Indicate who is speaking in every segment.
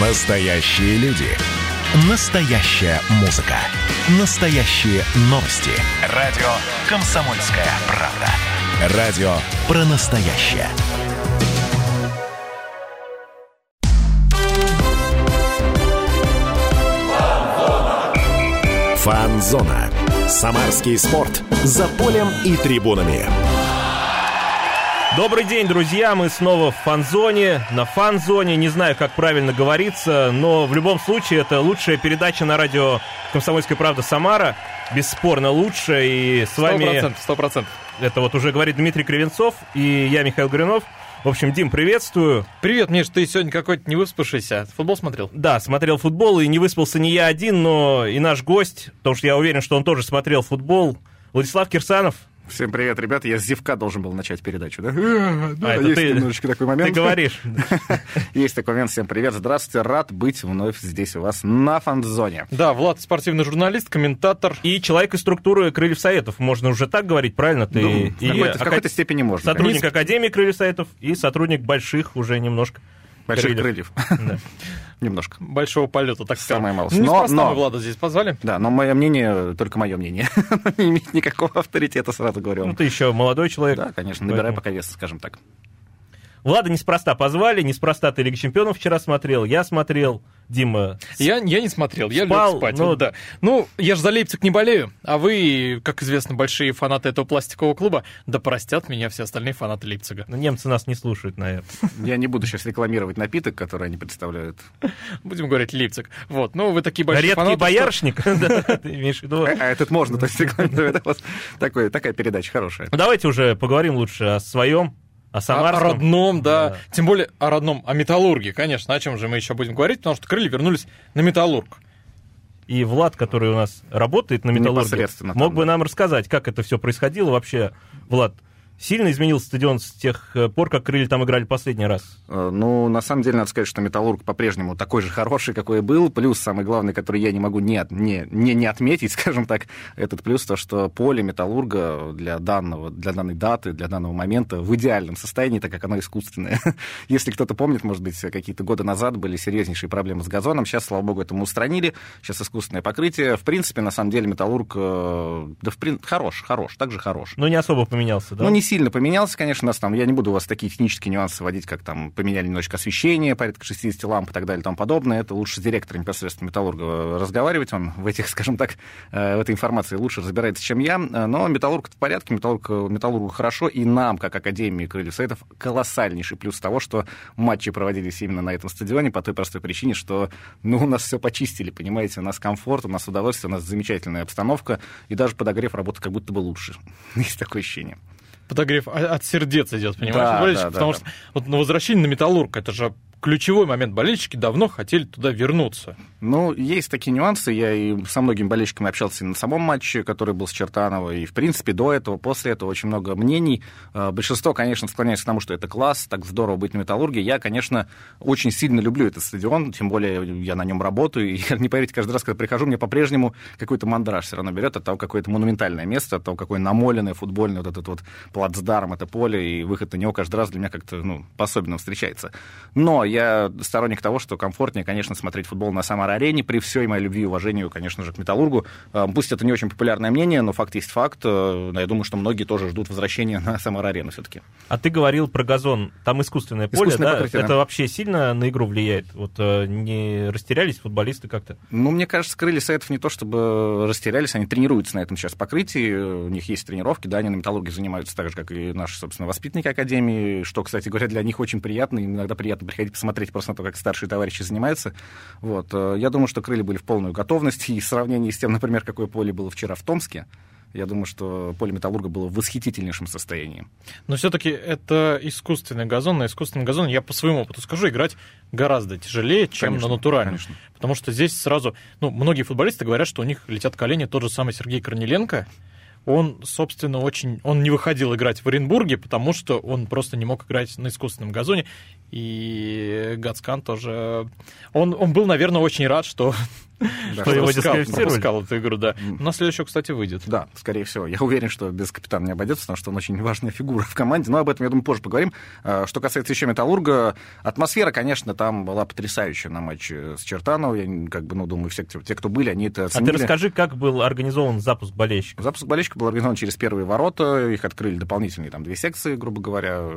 Speaker 1: Настоящие люди. Настоящая музыка. Настоящие новости. Радио «Комсомольская правда». Радио про настоящее. Фанзона. Самарский спорт. За полем и трибунами.
Speaker 2: Добрый день, друзья! Мы снова в фан-зоне, на фан-зоне. Не знаю, как правильно говорится, но в любом случае это лучшая передача на радио «Комсомольская правда» Самара. Бесспорно лучшая. И с вами...
Speaker 3: Сто процентов.
Speaker 2: Это вот уже говорит Дмитрий Кривенцов и я, Михаил Гринов. В общем, Дим, приветствую.
Speaker 3: Привет, Миш, ты сегодня какой-то не выспавшийся. Футбол смотрел?
Speaker 2: Да, смотрел футбол, и не выспался не я один, но и наш гость, потому что я уверен, что он тоже смотрел футбол. Владислав Кирсанов,
Speaker 4: Всем привет, ребята. Я с зевка должен был начать передачу, да?
Speaker 2: А, это
Speaker 4: есть
Speaker 2: ты-
Speaker 4: немножечко такой момент.
Speaker 2: ты говоришь.
Speaker 4: Есть такой момент. Всем привет. Здравствуйте. Рад быть вновь здесь у вас на фан-зоне.
Speaker 3: Да, Влад, спортивный журналист, комментатор.
Speaker 2: И человек из структуры Крыльев Советов. Можно уже так говорить, правильно? Ты
Speaker 4: Ну, в
Speaker 2: и
Speaker 4: какой-то- в
Speaker 2: ака-
Speaker 4: какой-то степени можно.
Speaker 2: Сотрудник
Speaker 4: конечно.
Speaker 2: Академии Крыльев Советов и сотрудник больших уже немножко.
Speaker 4: Больших
Speaker 2: крыльев.
Speaker 4: крыльев.
Speaker 2: Да.
Speaker 4: Немножко.
Speaker 3: Большого полета, так сказать.
Speaker 4: Самое малость.
Speaker 3: Ну,
Speaker 4: Но- но-
Speaker 3: Влада здесь позвали.
Speaker 4: Да, но мое мнение, только мое мнение, не имеет никакого авторитета, сразу говорю
Speaker 2: Ну, ты еще молодой человек.
Speaker 4: Да, конечно, набирай
Speaker 2: Поэтому-
Speaker 4: пока веса, скажем так.
Speaker 2: Влада неспроста позвали, неспроста ты Лига Чемпионов вчера смотрел, я смотрел, Дима.
Speaker 3: Я, я не смотрел, я
Speaker 2: Спал,
Speaker 3: лег спать.
Speaker 2: ну-
Speaker 3: вот да. Ну, я же за Лейпциг не болею, а вы, как известно, большие фанаты этого пластикового клуба, да простят меня все остальные фанаты Лейпцига.
Speaker 2: Ну, немцы нас не слушают, наверное.
Speaker 4: Я не буду сейчас рекламировать напиток, который они представляют.
Speaker 3: Будем говорить Лейпциг. Вот, ну вы такие большие
Speaker 2: Редкий
Speaker 3: фанаты. что-
Speaker 2: боярышник, да, ты имеешь в виду.
Speaker 4: А а этот можно, то есть рекламировать. Такая передача хорошая.
Speaker 2: Ну, Давайте уже поговорим лучше о своем, о Самарском.
Speaker 3: о родном, да.
Speaker 2: Да.
Speaker 3: Тем более о родном, о металлурге, конечно. О чем же мы еще будем говорить, потому что крылья вернулись на металлург.
Speaker 2: И Влад, который у нас работает на металлурге, мог
Speaker 4: там,
Speaker 2: бы
Speaker 4: да.
Speaker 2: нам рассказать, как это все происходило вообще. Влад, сильно изменился стадион с тех э, пор, как крылья там играли последний раз?
Speaker 4: Э, Ну, на самом деле, надо сказать, что Металлург по-прежнему такой же хороший, какой и был. Плюс, самый главный, который я не могу не, не, не, не отметить, скажем так, этот плюс, то, что поле Металлурга для, данного, для данной даты, для данного момента в идеальном состоянии, так как оно искусственное. Если кто-то помнит, может быть, какие-то годы назад были серьезнейшие проблемы с газоном. Сейчас, слава богу, это мы устранили. Сейчас искусственное покрытие. В принципе, на самом деле, Металлург, э, да, в прин- хорош, хорош, также хорош.
Speaker 2: Ну, не особо поменялся, да?
Speaker 4: Ну, не сильно поменялся, конечно, у нас там, я не буду у вас такие технические нюансы вводить, как там поменяли немножечко освещение, порядка 60 ламп и так далее и тому подобное. Это лучше с директором непосредственно Металлурга э, разговаривать, он в этих, скажем так, э, в этой информации лучше разбирается, чем я. Э, Но Металлург в порядке, Металлург, Металлургу хорошо, и нам, как Академии Крыльев Советов, колоссальнейший плюс того, что матчи проводились именно на этом стадионе по той простой причине, что, ну, у нас все почистили, понимаете, у нас комфорт, у нас удовольствие, у нас замечательная обстановка, и даже подогрев работает как будто бы лучше. Есть такое ощущение.
Speaker 3: Подогрев от сердец идет, понимаешь,
Speaker 4: Да, да, да,
Speaker 3: потому
Speaker 4: да.
Speaker 3: что вот на возвращение на металлург, это же ключевой момент. Болельщики давно хотели туда вернуться.
Speaker 4: Ну, есть такие нюансы. Я и со многими болельщиками общался и на самом матче, который был с Чертаново, и, в принципе, до этого, после этого очень много мнений. Э, Большинство, конечно, склоняется к тому, что это класс, так здорово быть на Металлурге. Я, конечно, очень сильно люблю этот стадион, тем более я на нем работаю. И, не поверите, каждый раз, когда прихожу, мне по-прежнему какой-то мандраж все равно берет от того, какое-то монументальное место, от того, какое намоленное футбольное вот этот вот плацдарм, это поле, и выход на него каждый раз для меня как-то, ну, по-особенному встречается. Но я сторонник того, что комфортнее, конечно, смотреть футбол на Самар-арене, при всей моей любви и уважению, конечно же, к Металлургу. Э, Пусть это не очень популярное мнение, но факт есть факт. Э, Я думаю, что многие тоже ждут возвращения на Самар-арену все-таки.
Speaker 2: А ты говорил про газон, там искусственное поле,
Speaker 4: Искусственное
Speaker 2: да?
Speaker 4: покрытие,
Speaker 2: Это
Speaker 4: да.
Speaker 2: вообще сильно на игру влияет? Вот э, не растерялись футболисты как-то?
Speaker 4: Ну, мне кажется, крылья Советов не то чтобы растерялись, они тренируются на этом сейчас покрытии, у них есть тренировки, да, они на металлурге занимаются так же, как и наши, собственно, воспитанники Академии, что, кстати говоря, для них очень приятно, иногда приятно приходить посмотреть просто на то, как старшие товарищи занимаются. Вот. э, Я думаю, что крылья были в полную готовность, и в сравнении с тем, например, какое поле было вчера в Томске, я думаю, что поле Металлурга было в восхитительнейшем состоянии.
Speaker 3: Но все-таки это искусственный газон. На искусственном газоне, я по своему опыту скажу, играть гораздо тяжелее, чем
Speaker 4: Конечно,
Speaker 3: на натуральном.
Speaker 4: конечно.
Speaker 3: Потому что здесь сразу... Ну, многие футболисты говорят, что у них летят колени. Тот же самый Сергей Корниленко, он, собственно, очень... Он не выходил играть в Оренбурге, потому что он просто не мог играть на искусственном газоне. И Гацкан тоже... Он, он был, наверное, очень рад, что
Speaker 2: Что его дисквалифицировали?
Speaker 3: эту игру, да. На следующую, кстати, выйдет.
Speaker 4: Да, скорее всего. Я уверен, что без капитана не обойдется, потому что он очень важная фигура в команде. Но об этом, я думаю, позже поговорим. А, Что касается еще Металлурга, атмосфера, конечно, там была потрясающая на матче с Чертановым. Я как бы, ну, думаю, все, те, кто были, они это
Speaker 2: А ты
Speaker 4: оценили.
Speaker 2: расскажи, как был организован запуск болельщиков?
Speaker 4: Запуск болельщиков был организован через первые ворота, их открыли дополнительные там две секции, грубо говоря.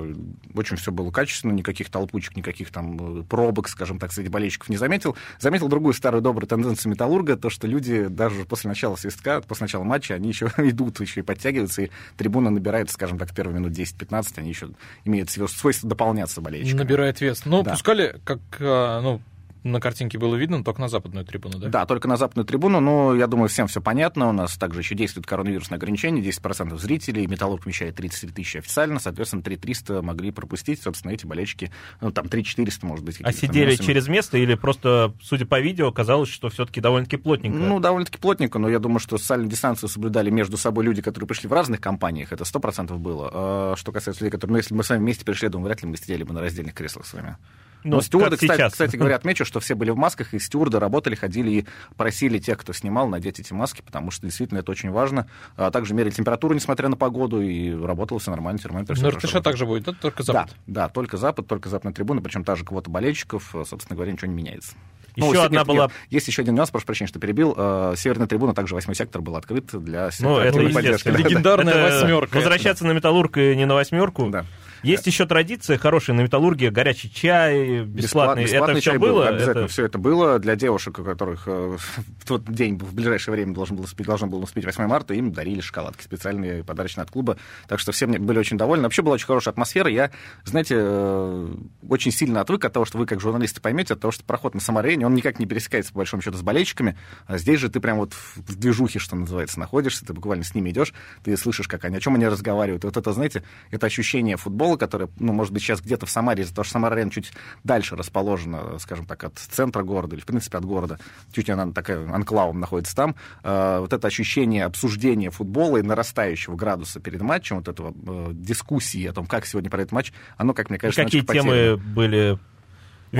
Speaker 4: Очень все было качественно, никаких толпучек, никаких там э, пробок, скажем так, среди болельщиков не заметил. Заметил другую старую добрую тенденцию Металлурга, то, что люди даже после начала свистка, после начала матча, они еще идут, еще и подтягиваются, и трибуна набирает, скажем так, первые минут 10-15, они еще имеют свой- свойство дополняться болельщиками.
Speaker 3: Набирает вес. Ну,
Speaker 4: Да.
Speaker 3: пускали, как а, ну, на картинке было видно, только на западную трибуну, да?
Speaker 4: Да, только на западную трибуну, но я думаю, всем все понятно. У нас также еще действует коронавирусное ограничение, 10% зрителей, Металлург вмещает 33 тысячи официально, соответственно, 3300 могли пропустить, собственно, эти болельщики, ну, там 3400, может быть.
Speaker 2: А сидели
Speaker 4: минусы.
Speaker 2: через место или просто, судя по видео, казалось, что все-таки довольно-таки плотненько?
Speaker 4: Ну, довольно-таки плотненько, но я думаю, что социальную дистанцию соблюдали между собой люди, которые пришли в разных компаниях, это 100% было. А Что касается людей, которые, ну, если бы мы с вами вместе пришли, я думаю, вряд ли мы сидели бы на раздельных креслах с вами.
Speaker 2: Ну,
Speaker 4: Но стюарды,
Speaker 2: как
Speaker 4: кстати,
Speaker 2: сейчас.
Speaker 4: кстати говоря, отмечу, что все были в масках, и стюарды работали, ходили и просили тех, кто снимал, надеть эти маски, потому что действительно это очень важно. А также мерили температуру, несмотря на погоду, и работало все нормально, термометр
Speaker 3: На
Speaker 4: хорошо
Speaker 3: РТШ также будет, да? Только запад.
Speaker 4: Да, да, только Запад, только западная трибуна, причем та же квота болельщиков, э, собственно говоря, ничего не меняется.
Speaker 2: Еще
Speaker 4: Ну,
Speaker 2: одна
Speaker 4: нет,
Speaker 2: была-
Speaker 4: нет, есть еще один нюанс, прошу прощения, что перебил. Э, Северная трибуна, также восьмой сектор был открыт для
Speaker 2: Ну, это
Speaker 4: поддержки.
Speaker 3: Легендарная
Speaker 2: Это
Speaker 3: восьмерка.
Speaker 2: Возвращаться на металлург и не на восьмерку.
Speaker 4: Да.
Speaker 2: Есть еще традиция хорошая на металлурге, горячий чай, бесплатный. это все
Speaker 4: чай был,
Speaker 2: было?
Speaker 4: Обязательно
Speaker 2: Это-
Speaker 4: все это было. Для девушек, у которых э, в тот день, в ближайшее время должен был должен был успеть 8 марта, им дарили шоколадки специальные, подарочные от клуба. Так что все мне были очень довольны. Вообще была очень хорошая атмосфера. Я, знаете, э, очень сильно отвык от того, что вы, как журналисты, поймете, от того, что проход на самоарене, он никак не пересекается, по большому счету, с болельщиками. А здесь же ты прям вот в движухе, что называется, находишься, ты буквально с ними идешь, ты слышишь, как они, о чем они разговаривают. Вот это, знаете, это ощущение футбола, которое, ну, может быть, сейчас где-то в Самаре, из-за того, что Самара-арена чуть дальше расположена, скажем так, от центра города, или, в принципе, от города, чуть она такая анклавом находится там, э, вот это ощущение обсуждения футбола и нарастающего градуса перед матчем, вот этого э, дискуссии о том, как сегодня пройдет матч, оно, как мне
Speaker 2: И
Speaker 4: кажется,
Speaker 2: какие
Speaker 4: немножко
Speaker 2: темы
Speaker 4: потеряно.
Speaker 2: были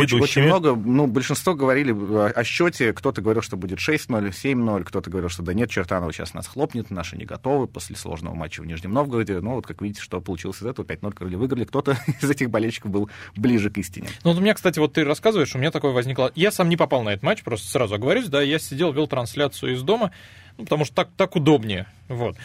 Speaker 2: ведущими?
Speaker 4: очень много, ну, большинство говорили о, счете, кто-то говорил, что будет 6-0, 7-0, кто-то говорил, что да нет, Чертанова сейчас нас хлопнет, наши не готовы после сложного матча в Нижнем Новгороде. Ну, вот как видите, что получилось из этого, 5-0 крылья выиграли, кто-то из этих болельщиков был ближе к истине.
Speaker 3: Ну, вот у меня, кстати, вот ты рассказываешь, у меня такое возникло... Я сам не попал на этот матч, просто сразу оговорюсь, да, я сидел, вел трансляцию из дома, ну, потому что так, так удобнее, вот.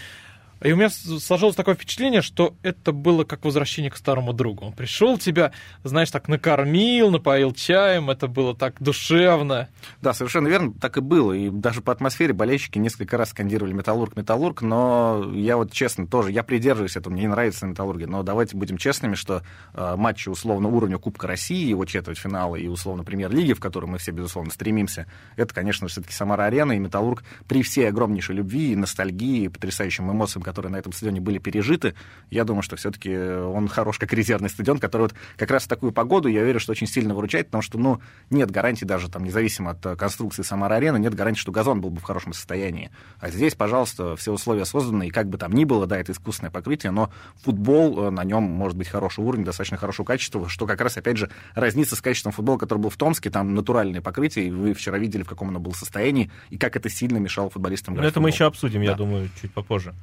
Speaker 3: И у меня сложилось такое впечатление, что это было как возвращение к старому другу. Он пришел, тебя, знаешь, так накормил, напоил чаем, это было так душевно.
Speaker 4: Да, совершенно верно, так и было. И даже по атмосфере болельщики несколько раз скандировали «Металлург, Металлург», но я вот честно тоже, я придерживаюсь этого, мне не нравится на «Металлурге», но давайте будем честными, что э, матчи условно уровня Кубка России, его четвертьфинала и условно Премьер-лиги, в которую мы все, безусловно, стремимся, это, конечно, все-таки Самара-арена и «Металлург» при всей огромнейшей любви и ностальгии, и потрясающим эмоциям, которые на этом стадионе были пережиты, я думаю, что все-таки он хорош как резервный стадион, который вот как раз в такую погоду, я верю, что очень сильно выручает, потому что, ну, нет гарантии даже там, независимо от э, конструкции Самара-арены, нет гарантии, что газон был бы в хорошем состоянии. А здесь, пожалуйста, все условия созданы, и как бы там ни было, да, это искусственное покрытие, но футбол, э, на нем может быть хороший уровень, достаточно хорошего качества, что как раз, опять же, разнится с качеством футбола, который был в Томске, там натуральное покрытие, и вы вчера видели, в каком оно было состоянии, и как это сильно мешало футболистам
Speaker 2: Но это мы
Speaker 4: футбол.
Speaker 2: еще обсудим, я
Speaker 4: Да.
Speaker 2: думаю, чуть попозже.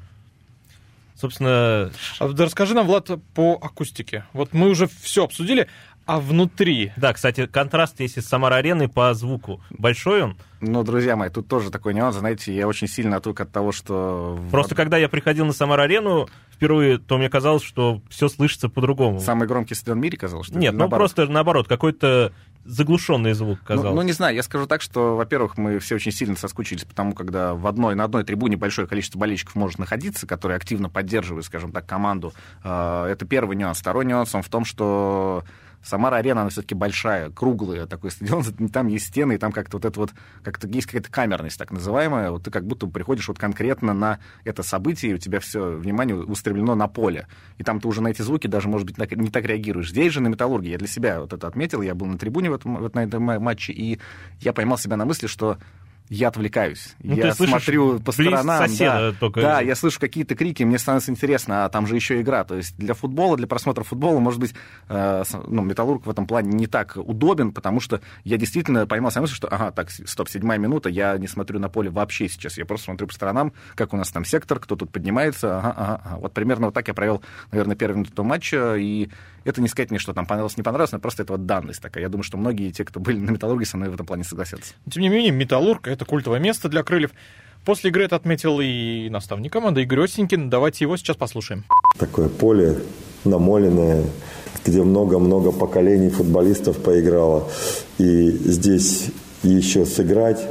Speaker 2: Собственно,
Speaker 3: А да расскажи нам, Влад, по акустике. Вот мы уже все обсудили, а внутри...
Speaker 2: да, кстати, контраст, если с Самара-ареной по звуку большой он.
Speaker 4: Но, друзья мои, тут тоже такой нюанс, знаете, я очень сильно отвык от того, что... в-
Speaker 2: Просто когда я приходил на Самар-арену впервые, то мне казалось, что все слышится по-другому.
Speaker 4: Самый громкий стадион в мире, казалось, что
Speaker 2: Нет, ну
Speaker 4: Наоборот.
Speaker 2: просто наоборот, какой-то заглушенный звук
Speaker 4: Ну,
Speaker 2: казалось.
Speaker 4: ну, не знаю, я скажу так, что, во-первых, мы все очень сильно соскучились, потому когда в одной, на одной трибуне большое количество болельщиков может находиться, которые активно поддерживают, скажем так, команду. Э, Это первый нюанс. Второй нюанс он в том, что Самара-арена, она все-таки большая, круглая, такой стадион, там есть стены, и там как-то вот это вот, как-то есть какая-то камерность так называемая, вот ты как будто приходишь вот конкретно на это событие, и у тебя все внимание устремлено на поле, и там ты уже на эти звуки даже, может быть, не так реагируешь. Здесь же на Металлурге, я для себя вот это отметил, я был на трибуне в этом, вот на этом ма- матче, и я поймал себя на мысли, что я отвлекаюсь.
Speaker 2: Ну,
Speaker 4: я
Speaker 2: слышишь
Speaker 4: смотрю по сторонам.
Speaker 2: соседа
Speaker 4: да,
Speaker 2: только.
Speaker 4: да, я слышу какие-то крики, мне становится интересно, а там же еще игра. То есть для футбола, для просмотра футбола, может быть, э, ну, Металлург в этом плане не так удобен, потому что я действительно поймал себя мысль, что, ага, так, стоп, седьмая минута, я не смотрю на поле вообще сейчас, я просто смотрю по сторонам, как у нас там сектор, кто тут поднимается, ага, ага, ага. Вот примерно вот так я провел, наверное, первую минуту матча, и это не сказать мне, что там понравилось, не понравилось, но просто это вот данность такая. Я думаю, что многие те, кто были на Металлурге, со мной в этом плане согласятся.
Speaker 3: Тем не менее, Металлург — это культовое место для крыльев. После игры это отметил и наставник команды Игорь Осенькин. Давайте его сейчас послушаем.
Speaker 5: Такое поле намоленное, где много-много поколений футболистов поиграло. И здесь еще сыграть,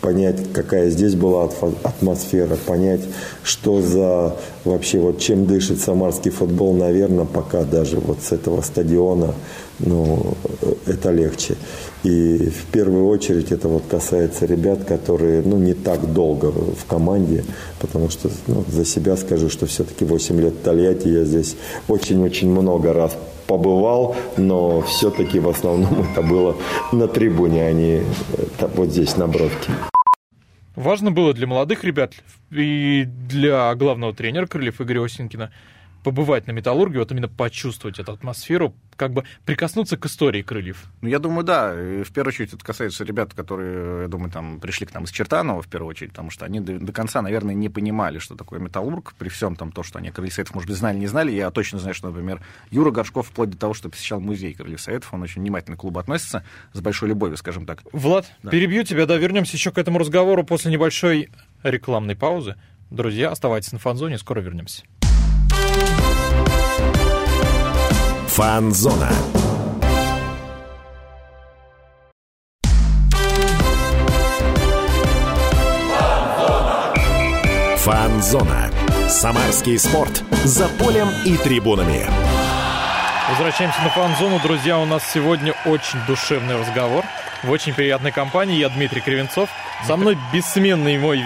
Speaker 5: понять, какая здесь была атмосфера, понять, что за вообще, вот чем дышит самарский футбол, наверное, пока даже вот с этого стадиона, ну, э, это легче. И в первую очередь это вот касается ребят, которые, ну, не так долго в команде, потому что, ну, за себя скажу, что все-таки 8 лет в Тольятти я здесь очень-очень много раз побывал, но все-таки в основном это было на трибуне, а не вот здесь, на Бровке.
Speaker 3: Важно было для молодых ребят и для главного тренера крыльев Игоря Осенькина побывать на Металлурге, вот именно почувствовать эту атмосферу, как бы прикоснуться к истории крыльев.
Speaker 4: Ну, я думаю, да. И в первую очередь это касается ребят, которые, я думаю, там пришли к нам из Чертанова, в первую очередь, потому что они до, до конца, наверное, не понимали, что такое металлург, при всем том, то, что они Крыльев Советов, может быть, знали, не знали. Я точно знаю, что, например, Юра Горшков, вплоть до того, что посещал музей Крыльев Советов, он очень внимательно к клубу относится, с большой любовью, скажем так.
Speaker 3: Влад,
Speaker 4: Да.
Speaker 3: перебью тебя, да, вернемся еще к этому разговору после небольшой рекламной паузы. Друзья, оставайтесь на фанзоне, скоро вернемся.
Speaker 1: Фанзона. Фанзона. Самарский спорт. За полем и трибунами.
Speaker 3: Возвращаемся на фан-зону. Друзья, у нас сегодня очень душевный разговор. В очень приятной компании. Я Дмитрий Кривенцов. Со мной бессменный мой,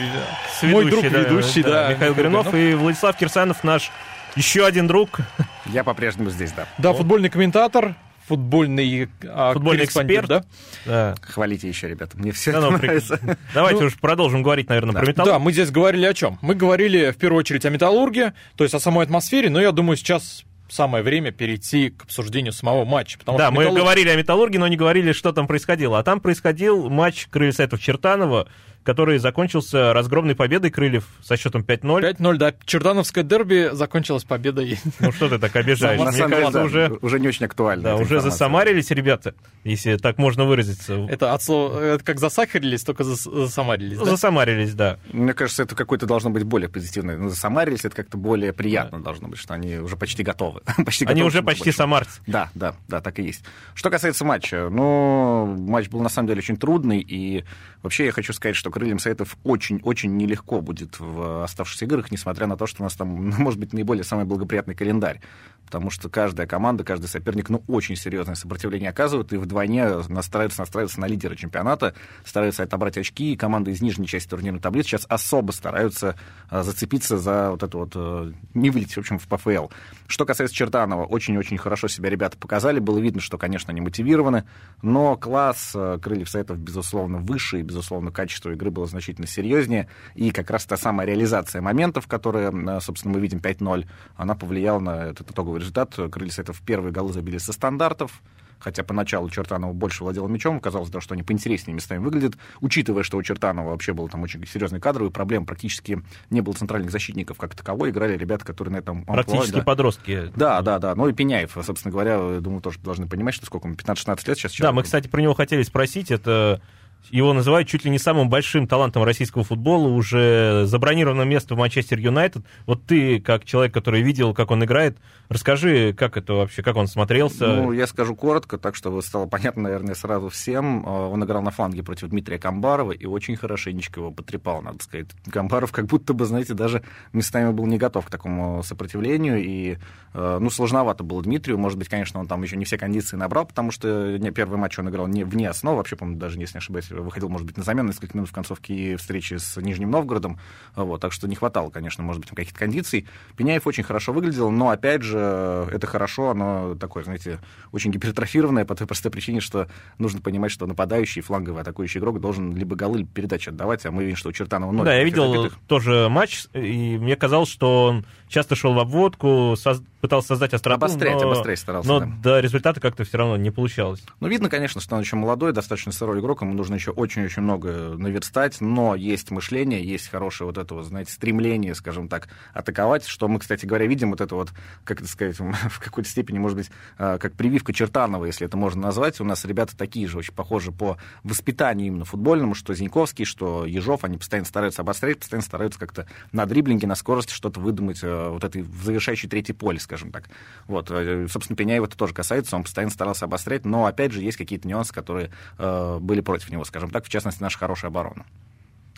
Speaker 3: мой друг
Speaker 2: да,
Speaker 3: ведущий, да,
Speaker 2: Михаил Горюнов и Владислав Кирсанов, наш еще один друг.
Speaker 4: Я по-прежнему здесь, да.
Speaker 3: Да, футбольный комментатор, футбольный, а,
Speaker 2: Футбольный эксперт.
Speaker 3: да?
Speaker 2: Да.
Speaker 4: Хвалите еще, ребята. Мне все
Speaker 2: Да,
Speaker 4: это
Speaker 2: ну, при-
Speaker 4: нравится.
Speaker 2: Давайте
Speaker 3: Ну,
Speaker 2: уж продолжим говорить, наверное, про
Speaker 3: Да,
Speaker 2: металл.
Speaker 3: мы здесь говорили о чем? Мы говорили в первую очередь о металлурге, то есть о самой атмосфере, но я думаю, сейчас самое время перейти к обсуждению самого матча. Потому
Speaker 2: Да,
Speaker 3: что
Speaker 2: мы
Speaker 3: «Металлург»
Speaker 2: говорили о Металлурге, но не говорили, что там происходило. А там происходил матч Крыльев Советов Чертанова, который закончился разгромной победой Крыльев со счетом 5-0.
Speaker 3: 5-0, да. Чертановское дерби закончилось победой.
Speaker 2: Ну что ты так обижаешь? Мне
Speaker 4: деле,
Speaker 2: кажется,
Speaker 4: да,
Speaker 2: уже,
Speaker 4: уже не очень актуально.
Speaker 2: да, уже
Speaker 4: информация.
Speaker 2: засамарились ребята, если так можно выразиться.
Speaker 3: Это от слова, это как засахарились, только зас- засамарились, да?
Speaker 2: Засамарились, да.
Speaker 4: Мне кажется, это какое-то должно быть более позитивное. Ну, засамарились, это как-то более приятно должно быть, что они уже почти готовы. почти
Speaker 2: Они
Speaker 4: готовы
Speaker 2: уже почти самарцы.
Speaker 4: Да, да, да, так и есть. Что касается матча, ну, матч был на самом деле очень трудный, и вообще я хочу сказать, что крыльям Советов очень-очень нелегко будет в оставшихся играх, несмотря на то, что у нас там, может быть, наиболее самый благоприятный календарь. Потому что каждая команда, каждый соперник, ну, очень серьезное сопротивление оказывает, и вдвойне настраиваются, настраиваются на лидера чемпионата, стараются отобрать очки, и команды из нижней части турнирной таблицы сейчас особо стараются а, зацепиться за вот это вот, э, не вылететь, в общем, в ПФЛ. Что касается Чертанова, очень-очень хорошо себя ребята показали, было видно, что, конечно, они мотивированы, но класс э, Крыльев Советов, безусловно, выше, и, безусловно, качество игры было значительно серьезнее, и как раз та самая реализация моментов, которые, э, собственно, мы видим 5-0, она повлияла на этот итоговый результат. Крылья Советов первые голы забили со стандартов, хотя поначалу Чертанова больше владел мячом, казалось, да, что они поинтереснее местами выглядят, учитывая, что у Чертанова вообще был там очень серьезный кадровый проблем, практически не было центральных защитников как таковой, играли ребята, которые на этом... амплуа,
Speaker 2: Практически
Speaker 4: да.
Speaker 2: подростки.
Speaker 4: Да, да, да. Ну и Пеняев, собственно говоря, я думаю, тоже должны понимать, что сколько ему, 15-16 лет сейчас.
Speaker 2: Да,
Speaker 4: человеку.
Speaker 2: мы, кстати, про него хотели спросить. Это его называют чуть ли не самым большим талантом российского футбола. Уже забронировано место в Манчестер Юнайтед. Вот ты, как человек, который видел, как он играет, расскажи, как это вообще, как он смотрелся.
Speaker 4: Ну, я скажу коротко, так что стало понятно, наверное, сразу всем. Э, Он играл на фланге против Дмитрия Камбарова и очень хорошенечко его потрепал, надо сказать. Камбаров как будто бы, знаете, даже местами был не готов к такому сопротивлению. И, э, ну, сложновато было Дмитрию. Может быть, конечно, он там еще не все кондиции набрал, потому что первый матч он играл не вне основы. Вообще, по-моему, даже, если не ошибаюсь, выходил, может быть, на замену несколько минут в концовке встречи с Нижним Новгородом, вот, так что не хватало, конечно, может быть, каких-то кондиций. Пеняев очень хорошо выглядел, но, опять же, это хорошо, оно такое, знаете, очень гипертрофированное по той простой причине, что нужно понимать, что нападающий, фланговый, атакующий игрок должен либо голы, либо передачи отдавать, а мы видим, что у Чертанова ноль.
Speaker 2: Да, я видел забитых. тоже матч, и мне казалось, что он часто шел в обводку, соз... пытался создать остроту,
Speaker 4: обострять,
Speaker 2: но,
Speaker 4: обострять старался,
Speaker 2: но
Speaker 4: да.
Speaker 2: до результата как-то все равно не получалось.
Speaker 4: Ну, видно, конечно, что он еще молодой, достаточно сырой игрок, ему нужно еще очень-очень много наверстать, но есть мышление, есть хорошее вот это вот, знаете, стремление, скажем так, атаковать, что мы, кстати говоря, видим вот это вот, как это сказать, в какой-то степени, может быть, а, как прививка Чертанова, если это можно назвать. У нас ребята такие же, очень похожи по воспитанию именно футбольному, что Зиньковский, что Ежов, они постоянно стараются обострять, постоянно стараются как-то на дриблинге, на скорости что-то выдумать, э, вот этой в завершающей третьей поле, скажем так. Вот, э, собственно, Пеняева это тоже касается, он постоянно старался обострять, но, опять же, есть какие-то нюансы, которые э, были против него, скажем так, в частности, наша хорошая оборона.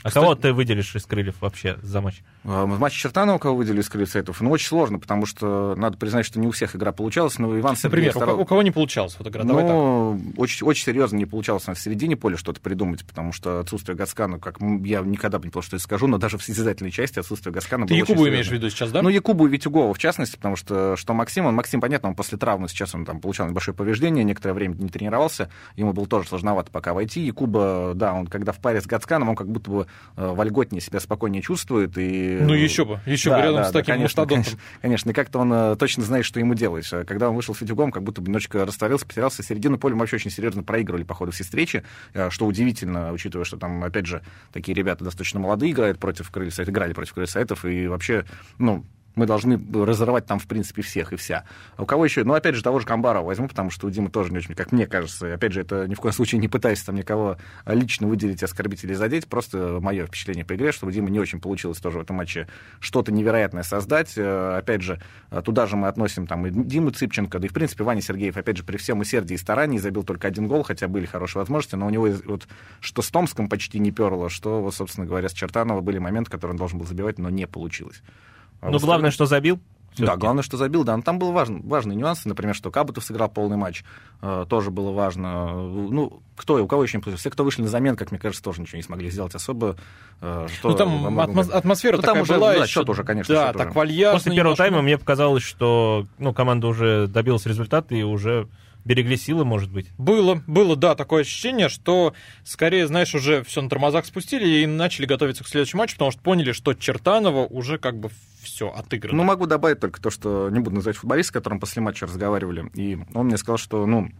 Speaker 2: А Кстати, кого ты выделишь из крыльев вообще за матч?
Speaker 4: В матче Чертанова кого выделили из крыльев Сайтов? Ну, очень сложно, потому что надо признать, что не у всех игра получалась, но Иван
Speaker 3: Например, старал... у кого не получалась вот игра?
Speaker 4: Ну, очень, очень серьезно не получалось на середине поля что-то придумать, потому что отсутствие Гаскана, как я никогда бы не понял, что я скажу, но даже в состязательной части отсутствие Гаскана
Speaker 3: Ты
Speaker 4: было
Speaker 3: Якубу имеешь в виду сейчас, да?
Speaker 4: Ну, Якубу и Витюгова, в частности, потому что, что Максим, он, Максим, понятно, он после травмы сейчас он там получал небольшое повреждение, некоторое время не тренировался, ему было тоже сложновато пока войти. Якуба, да, он когда в паре с Гасканом, он как будто бы вольготнее себя спокойнее чувствует. И...
Speaker 3: Ну, еще бы, еще да, бы рядом
Speaker 4: да,
Speaker 3: с таким
Speaker 4: да, конечно,
Speaker 3: конечно,
Speaker 4: конечно, и как-то он э, точно знает, что ему делать. А Когда он вышел с Фитюгом, как будто бы немножечко растворился, потерялся. Середину поля мы вообще очень серьезно проигрывали по ходу всей встречи, э, что удивительно, учитывая, что там, опять же, такие ребята достаточно молодые играют против крыльев, играли против крыльев сайтов, и вообще, ну, мы должны разорвать там, в принципе, всех и вся. А у кого еще? Ну, опять же, того же Камбарова возьму, потому что у Димы тоже не очень, как мне кажется. Опять же, это ни в коем случае не пытаюсь там никого лично выделить, оскорбить или задеть. Просто мое впечатление по игре, что у Димы не очень получилось тоже в этом матче что-то невероятное создать. Э, опять же, туда же мы относим там и Диму Цыпченко, да и, в принципе, Ваня Сергеев, опять же, при всем усердии и старании забил только один гол, хотя были хорошие возможности, но у него вот что с Томском почти не перло, что, вот, собственно говоря, с Чертанова были моменты, которые он должен был забивать, но не получилось.
Speaker 2: А ну, главное, что забил.
Speaker 4: Да, главное, что забил, да. Но там был важен, важные нюансы, например, что Кабутов сыграл полный матч, э, тоже было важно. Ну, кто и у кого еще не получилось. Все, кто вышли на замен, как мне кажется, тоже ничего не смогли сделать особо.
Speaker 3: Э, что ну, там многом... атмосфера ну, такая там уже, была.
Speaker 4: Да, счет уже, конечно.
Speaker 3: Да, так вальяжно.
Speaker 2: После первого тайма мне показалось, что ну, команда уже добилась результата и уже берегли силы, может быть?
Speaker 3: Было, было, да, такое ощущение, что скорее, знаешь, уже все на тормозах спустили и начали готовиться к следующему матчу, потому что поняли, что Чертанова уже как бы все отыграно.
Speaker 4: Ну, могу добавить только то, что не буду называть футболиста, с которым после матча разговаривали, и он мне сказал, что, ну,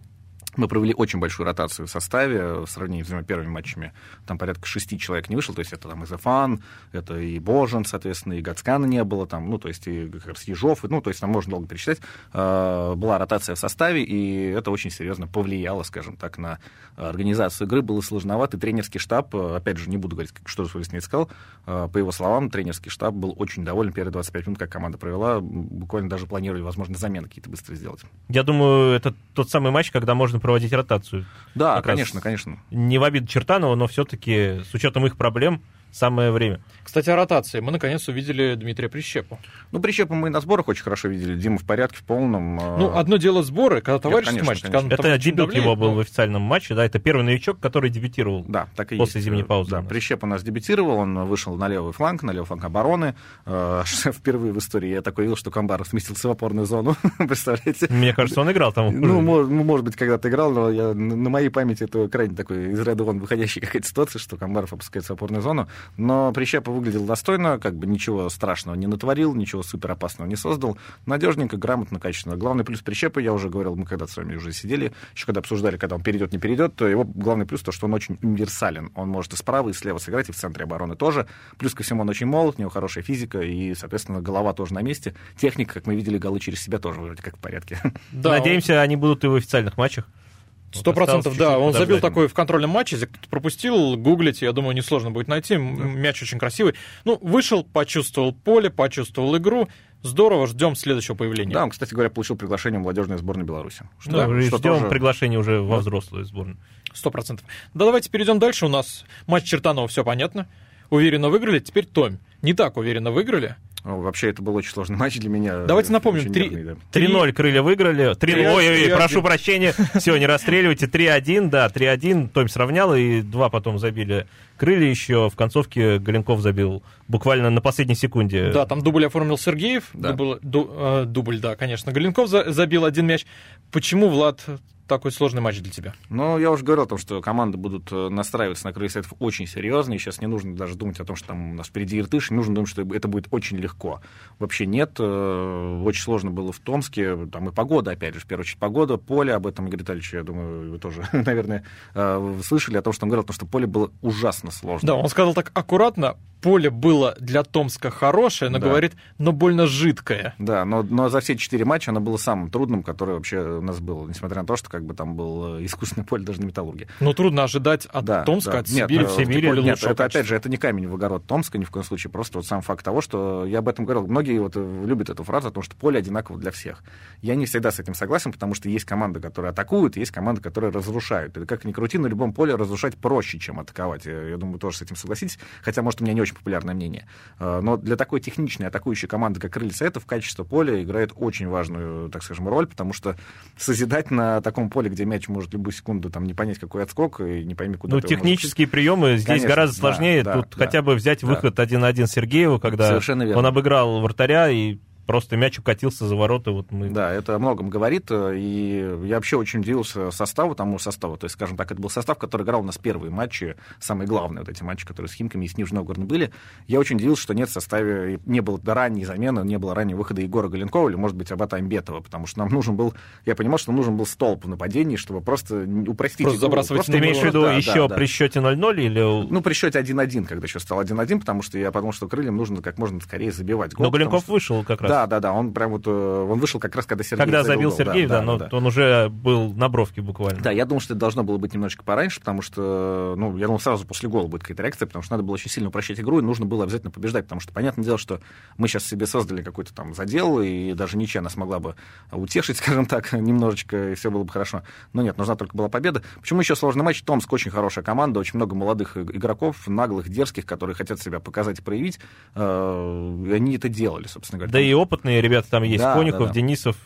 Speaker 4: мы провели очень большую ротацию в составе в сравнении с первыми матчами. Там порядка шести человек не вышло, то есть это там и Зафан, это и Божен, соответственно, и Гацкана не было, там, ну, то есть и как раз Ежов, ну, то есть там можно долго перечислять. А, была ротация в составе, и это очень серьезно повлияло, скажем так, на организацию игры. Было сложновато, и тренерский штаб, опять же, не буду говорить, что не сказал, а, по его словам, тренерский штаб был очень доволен первые 25 минут, как команда провела, буквально даже планировали, возможно, замены какие-то быстро сделать.
Speaker 2: Я думаю, это тот самый матч, когда можно проводить ротацию.
Speaker 4: Да, конечно, конечно.
Speaker 2: Не в обиду Чертанова, но все-таки с учетом их проблем самое время.
Speaker 3: Кстати, о ротации. Мы наконец увидели Дмитрия Прищепу.
Speaker 4: Ну, Прищепу мы на сборах очень хорошо видели. Дима в порядке, в полном.
Speaker 3: А, ну, одно дело сборы, когда товарищ конечно, матч.
Speaker 2: Конечно. Это дебют давлеет, его был но... в официальном матче, да, это первый новичок, который дебютировал
Speaker 4: да, так и
Speaker 2: после
Speaker 4: есть.
Speaker 2: зимней паузы.
Speaker 4: Да, Прищеп у нас дебютировал, он вышел на левый фланг, на левый фланг обороны. А, впервые в истории я такой видел, что Камбаров сместился в опорную зону. Представляете?
Speaker 2: Мне кажется, он играл там.
Speaker 4: Ну, может, ну, может быть, когда-то играл, но я, на моей памяти это крайне такой из ряда вон выходящий какая-то ситуация, что Камбаров опускается в опорную зону. Но Прищеп Шляпа выглядел достойно, как бы ничего страшного не натворил, ничего супер опасного не создал. Надежненько, грамотно, качественно. Главный плюс Прищепа, я уже говорил, мы когда с вами уже сидели, еще когда обсуждали, когда он перейдет, не перейдет, то его главный плюс то, что он очень универсален. Он может и справа, и слева сыграть, и в центре обороны тоже. Плюс ко всему он очень молод, у него хорошая физика, и, соответственно, голова тоже на месте. Техника, как мы видели, голы через себя тоже вроде как в порядке.
Speaker 2: Да, Надеемся, он... они будут и в официальных матчах.
Speaker 3: Сто процентов, да. Он забил такой в контрольном матче, если кто-то пропустил, гуглите, я думаю, несложно будет найти. Мяч очень красивый. Ну, вышел, почувствовал поле, почувствовал игру. Здорово, ждем следующего появления.
Speaker 4: Да, он, кстати говоря, получил приглашение в молодежную сборную Беларуси.
Speaker 2: Что, да, что ждем тоже... приглашение уже во взрослую сборную.
Speaker 3: Сто процентов. Да, давайте перейдем дальше. У нас матч Чертанова, все понятно. Уверенно выиграли, теперь Том. Не так уверенно выиграли.
Speaker 4: Вообще, это был очень сложный матч для меня.
Speaker 3: Давайте напомним,
Speaker 4: Очень
Speaker 3: 3
Speaker 4: нервный, да.
Speaker 2: 3-0 крылья выиграли. 3
Speaker 3: 3-1.
Speaker 2: Ой, ой, ой,
Speaker 3: 3-1.
Speaker 2: прошу прощения. Все, не расстреливайте. 3-1, да, 3-1. Томь сравнял, и два потом забили крылья еще. В концовке Галенков забил буквально на последней секунде.
Speaker 3: Да, там дубль оформил Сергеев.
Speaker 4: Да.
Speaker 3: Дубль, ду- э, дубль, да, конечно. Галенков за- забил один мяч. Почему, Влад, такой сложный матч для тебя?
Speaker 4: Ну, я уже говорил о том, что команды будут э, настраиваться на крылья советов очень серьезно, и сейчас не нужно даже думать о том, что там у нас впереди Иртыш, не нужно думать, что это будет очень легко. Вообще нет, э, очень сложно было в Томске, там и погода, опять же, в первую очередь погода, поле, об этом Игорь Витальевич, я думаю, вы тоже, наверное, э, слышали о том, что он говорил, потому что поле было ужасно сложно.
Speaker 3: Да, он сказал так аккуратно. Поле было для Томска хорошее, но
Speaker 4: Да.
Speaker 3: говорит, но больно жидкое.
Speaker 4: Да, но, но за все четыре матча оно было самым трудным, которое вообще у нас было, несмотря на то, что как бы там был э, искусственное поле даже на металлурге.
Speaker 3: Но трудно ожидать от
Speaker 4: Да,
Speaker 3: Томска,
Speaker 4: да.
Speaker 3: от
Speaker 4: Нет,
Speaker 3: Сибири,
Speaker 4: э,
Speaker 3: в Сибири
Speaker 4: поле- нет, это, опять же, это не камень в огород Томска ни в коем случае, просто вот сам факт того, что я об этом говорил. Многие вот э, любят эту фразу о том, что поле одинаково для всех. Я не всегда с этим согласен, потому что есть команды, которые атакуют, есть команды, которые разрушают. И как ни крути, на любом поле разрушать проще, чем атаковать. Я, я думаю, тоже с этим согласитесь, хотя, может, у меня не очень популярное мнение. Э, Но для такой техничной атакующей команды, как Крылья Советов, качество поля играет очень важную, так скажем, роль, потому что созидать на таком поле, где мяч может любую секунду там не понять, какой отскок, и не пойми, куда
Speaker 2: Ну, технические приемы здесь
Speaker 4: Конечно,
Speaker 2: гораздо сложнее.
Speaker 4: да,
Speaker 2: Тут
Speaker 4: да.
Speaker 2: хотя бы взять
Speaker 4: Да.
Speaker 2: выход 1-1 Сергеева, когда он обыграл вратаря и просто мяч укатился за ворота. Вот мы...
Speaker 4: Да, это о многом говорит, э, и я вообще очень удивился составу, тому составу, то есть, скажем так, это был состав, который играл у нас первые матчи, самые главные вот эти матчи, которые с Химками и с Нижним Новгородом были. Я очень удивился, что нет в составе, не было ранней замены, не было раннего выхода Егора Галенкова или, может быть, Абата Амбетова, потому что нам нужен был, я понимал, что нам нужен был столб в нападении, чтобы просто упростить
Speaker 3: Просто забрасывать
Speaker 4: Просто
Speaker 2: Ты имеешь в виду
Speaker 4: да,
Speaker 2: еще
Speaker 4: да, да.
Speaker 2: при счете 0-0 или...
Speaker 4: Ну, при счете 1-1, когда еще стал 1-1, потому что я подумал, что крыльям нужно как можно скорее забивать гол.
Speaker 2: Но Галенков
Speaker 4: что-
Speaker 2: вышел как раз.
Speaker 4: Да, да, да, он прям вот, э, он вышел как раз, когда Сергей
Speaker 2: Когда забил
Speaker 4: гол.
Speaker 2: Сергеев, да, но он уже был на бровке буквально.
Speaker 4: Да, я думал, что это должно было быть немножечко пораньше, потому что, ну, я думал, сразу после гола будет какая-то реакция, потому что надо было очень сильно упрощать игру, и нужно было обязательно побеждать, потому что, понятное дело, что мы сейчас себе создали какой-то там задел, и даже ничья нас могла бы утешить, скажем так, немножечко, и все было бы хорошо. Но нет, нужна только была победа. Почему еще сложный матч? Томск очень хорошая команда, очень много молодых игроков, наглых, дерзких, которые хотят себя показать и проявить. Э, они это делали, собственно говоря.
Speaker 2: Да и опытные ребята там есть.
Speaker 4: Да,
Speaker 2: Конюхов,
Speaker 4: да, да.
Speaker 2: Денисов.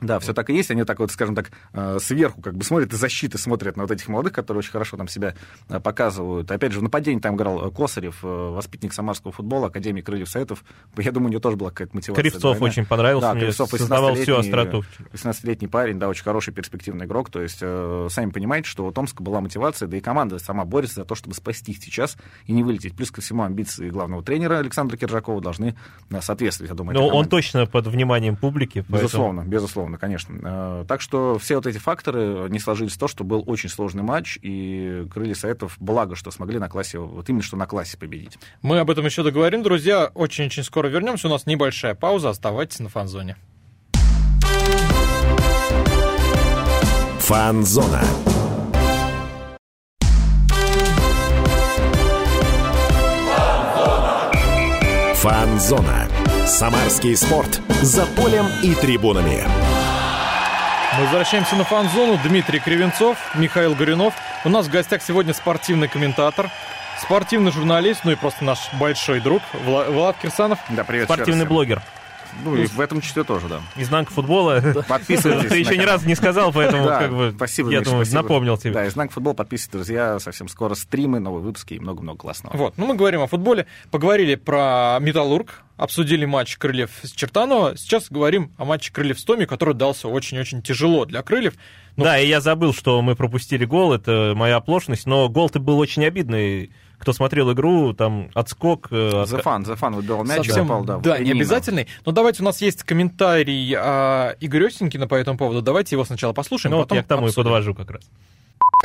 Speaker 4: Да, все так и есть. Они так вот, скажем так, э, сверху как бы смотрят, из защиты смотрят на вот этих молодых, которые очень хорошо там себя э, показывают. Опять же, в нападении там играл э, Косарев, воспитанник самарского футбола, Академии Крыльев Советов. Я думаю, у него тоже была какая-то мотивация.
Speaker 2: Кривцов
Speaker 4: двойная.
Speaker 2: очень понравился
Speaker 4: Да,
Speaker 2: мне,
Speaker 4: Кривцов
Speaker 2: создавал всю
Speaker 4: 18-летний,
Speaker 2: остроту.
Speaker 4: 18-летний парень, да, очень хороший перспективный игрок. То есть, сами понимаете, что у Томска была мотивация, да и команда сама борется за то, чтобы спасти сейчас и не вылететь. Плюс ко всему, амбиции главного тренера Александра Киржакова должны соответствовать, я думаю,
Speaker 2: Но он точно под вниманием публики. поэтому-
Speaker 4: Безусловно, безусловно, конечно. Э, Так что все вот эти факторы не сложились в то, что был очень сложный матч, и крылья Советов, благо, что смогли на классе, вот именно что на классе победить.
Speaker 3: Мы об этом еще договорим, друзья. Очень-очень скоро вернемся. У нас небольшая пауза. Оставайтесь на фан-зоне.
Speaker 1: Фанзона. Фанзона. Самарский спорт. За полем и трибунами.
Speaker 3: Мы возвращаемся на фан-зону. Дмитрий Кривенцов, Михаил Горюнов. У нас в гостях сегодня спортивный комментатор, спортивный журналист, ну и просто наш большой друг Вла- Влад Кирсанов.
Speaker 4: Да, привет.
Speaker 2: Спортивный блогер.
Speaker 4: Ну, и в этом числе тоже, да.
Speaker 2: Изнанка футбола.
Speaker 4: Подписывайтесь.
Speaker 2: Ты еще ни разу не сказал, поэтому
Speaker 4: Да,
Speaker 2: как бы
Speaker 4: спасибо,
Speaker 2: я думаю, напомнил тебе.
Speaker 4: Да, и знак футбол, подписывайтесь, друзья, совсем скоро стримы, новые выпуски и много-много классного.
Speaker 3: Вот, ну мы говорим о футболе, поговорили про Металлург, обсудили матч Крыльев с Чертанова. Сейчас говорим о матче Крыльев с Томи, который дался очень-очень тяжело для Крыльев.
Speaker 2: Да, и я забыл, что мы пропустили гол, это моя оплошность, но гол-то был очень обидный. Кто смотрел игру, там отскок. э,
Speaker 4: За фан, за фан выдал мяч,
Speaker 3: Совсем,
Speaker 4: попал, да.
Speaker 3: да, не обязательный. Но давайте, у нас есть комментарий а, Игоря Осенькина по этому поводу. Давайте его сначала послушаем,
Speaker 2: Ну, вот
Speaker 3: потом
Speaker 2: я к тому и
Speaker 3: обсудим.
Speaker 2: подвожу как раз.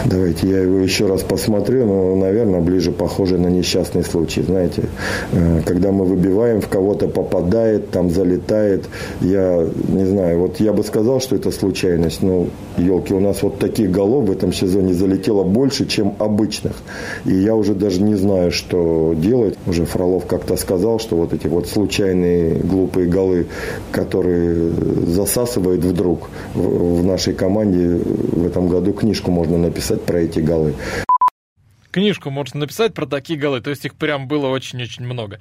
Speaker 5: Давайте я его еще раз посмотрю, но, наверное, ближе похоже на несчастный случай. Знаете, э, когда мы выбиваем, в кого-то попадает, там залетает. Я не знаю, вот я бы сказал, что это случайность. Ну, елки, у нас вот таких голов в этом сезоне залетело больше, чем обычных. И я уже даже не знаю, что делать. Уже Фролов как-то сказал, что вот эти вот случайные глупые голы, которые засасывают вдруг в нашей команде в этом году книжку можно написать про эти голы.
Speaker 3: Книжку можно написать про такие голы, то есть их прям было очень-очень много.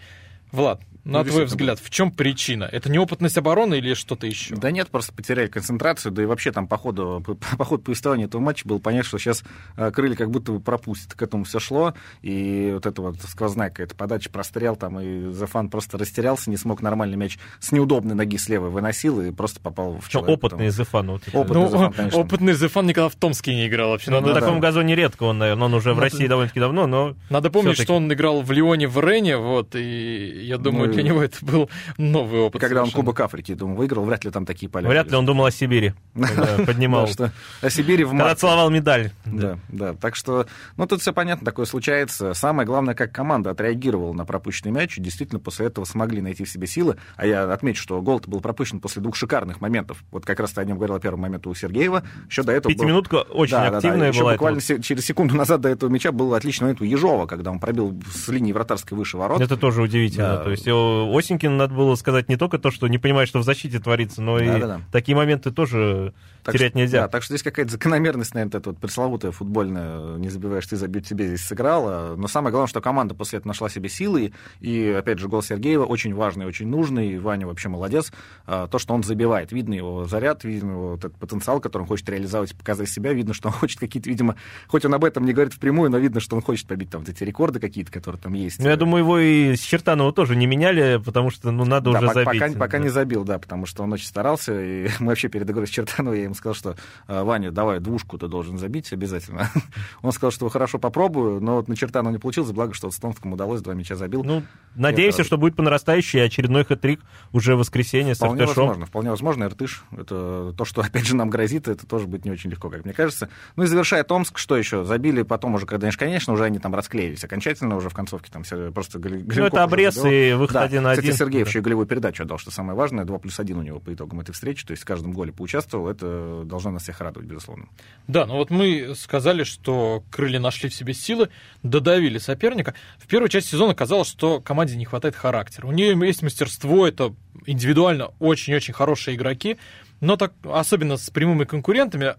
Speaker 3: Влад, На
Speaker 4: Ну,
Speaker 3: твой
Speaker 4: действительно,
Speaker 3: взгляд, в чем причина? Это неопытность обороны или что-то еще?
Speaker 4: Да нет, просто потеряли концентрацию, да и вообще там по ходу, по, по ходу повествования этого матча было понятно, что сейчас э, крылья как будто бы пропустят, к этому все шло, и вот это вот сквозная какая-то подача прострел там, и Зафан просто растерялся, не смог нормальный мяч с неудобной ноги слева выносил и просто попал в
Speaker 2: Причем
Speaker 4: человека.
Speaker 2: опытный Зефан. Вот.
Speaker 4: Опытный
Speaker 3: Ну,
Speaker 4: Зефан, конечно.
Speaker 3: опытный Зефан никогда в Томске не играл вообще.
Speaker 2: Ну,
Speaker 3: Надо,
Speaker 2: на таком газоне редко он, наверное. Он уже в
Speaker 3: Надо-
Speaker 2: России довольно-таки давно, но...
Speaker 3: надо помнить, что он играл в Лионе, в Рене, вот, и я думаю,
Speaker 4: Ну
Speaker 3: для него это был новый опыт.
Speaker 4: Когда он. Кубок Африки, думаю, выиграл, вряд ли там такие поля.
Speaker 2: Вряд
Speaker 4: были.
Speaker 2: ли он думал о Сибири, поднимал.
Speaker 4: Да, о Сибири в
Speaker 2: Когда
Speaker 4: марте.
Speaker 2: целовал медаль.
Speaker 4: Да, да. Так что, ну, тут все понятно, такое случается. Самое главное, как команда отреагировала на пропущенный мяч, и действительно после этого смогли найти в себе силы. А я отмечу, что гол был пропущен после двух шикарных моментов. Вот как раз ты о нем говорил, о первом моменте у Сергеева. Еще до этого был-
Speaker 2: Пятиминутка очень
Speaker 4: Да, да, да.
Speaker 2: активная
Speaker 4: Еще
Speaker 2: была.
Speaker 4: буквально
Speaker 2: вот.
Speaker 4: через секунду назад до этого мяча был отличный момент у Ежова, когда он пробил с линии вратарской выше ворот.
Speaker 2: Это тоже удивительно.
Speaker 4: Да.
Speaker 2: То есть о, Осенькину надо было сказать не только то, что не понимает, что в защите творится, но и
Speaker 4: Да-да-да.
Speaker 2: такие моменты тоже
Speaker 4: Так
Speaker 2: терять
Speaker 4: что-
Speaker 2: нельзя.
Speaker 4: Да, так что здесь какая-то закономерность, наверное, это вот пресловутая футбольная, не забиваешь ты, забьют тебе здесь сыграла. Но самое главное, что команда после этого нашла себе силы. И, опять же, гол Сергеева очень важный, очень нужный. Ваня вообще молодец. А, То, что он забивает. Видно его заряд, видно его вот этот потенциал, который он хочет реализовать показать себя. Видно, что он хочет какие-то, видимо, хоть он об этом не говорит впрямую, но видно, что он хочет побить там вот эти рекорды какие-то, которые там есть.
Speaker 2: Ну, я думаю, его и с Чертанова тоже не меняли, потому что, ну, надо
Speaker 4: Да,
Speaker 2: уже
Speaker 4: пока,
Speaker 2: забить.
Speaker 4: пока, пока
Speaker 2: Да.
Speaker 4: не забил, да, потому что он очень старался. И мы вообще перед игрой с Чертановой, я ему сказал, что «Э, Ваня, давай двушку ты должен забить обязательно. Он сказал, что хорошо попробую, но вот на Чертанова не получилось, благо, что вот с Томском удалось, два мяча забил.
Speaker 2: Ну, надеемся,
Speaker 4: Это-
Speaker 2: что будет по нарастающей, и очередной хэт-трик уже в воскресенье с
Speaker 4: Вполне возможно, вполне возможно, Иртыш. Это то, что, опять же, нам грозит, это тоже будет не очень легко, как мне кажется. Ну и завершая Томск, что еще? Забили потом уже, когда, конечно, уже они там расклеились окончательно, уже в концовке там все просто Галенков
Speaker 2: Ну, это обрез и выход
Speaker 4: Да.
Speaker 2: Один на
Speaker 4: Кстати,
Speaker 2: один.
Speaker 4: Сергеев
Speaker 2: Да.
Speaker 4: еще и голевую передачу отдал, что самое важное. 2 плюс 1 у него по итогам этой встречи, то есть в каждом голе поучаствовал. Это должно нас всех радовать, безусловно.
Speaker 3: Да, ну вот мы сказали, что крылья нашли в себе силы, додавили соперника. В первой части сезона казалось, что команде не хватает характера. У нее есть мастерство, это индивидуально очень-очень хорошие игроки, но так, особенно с прямыми конкурентами,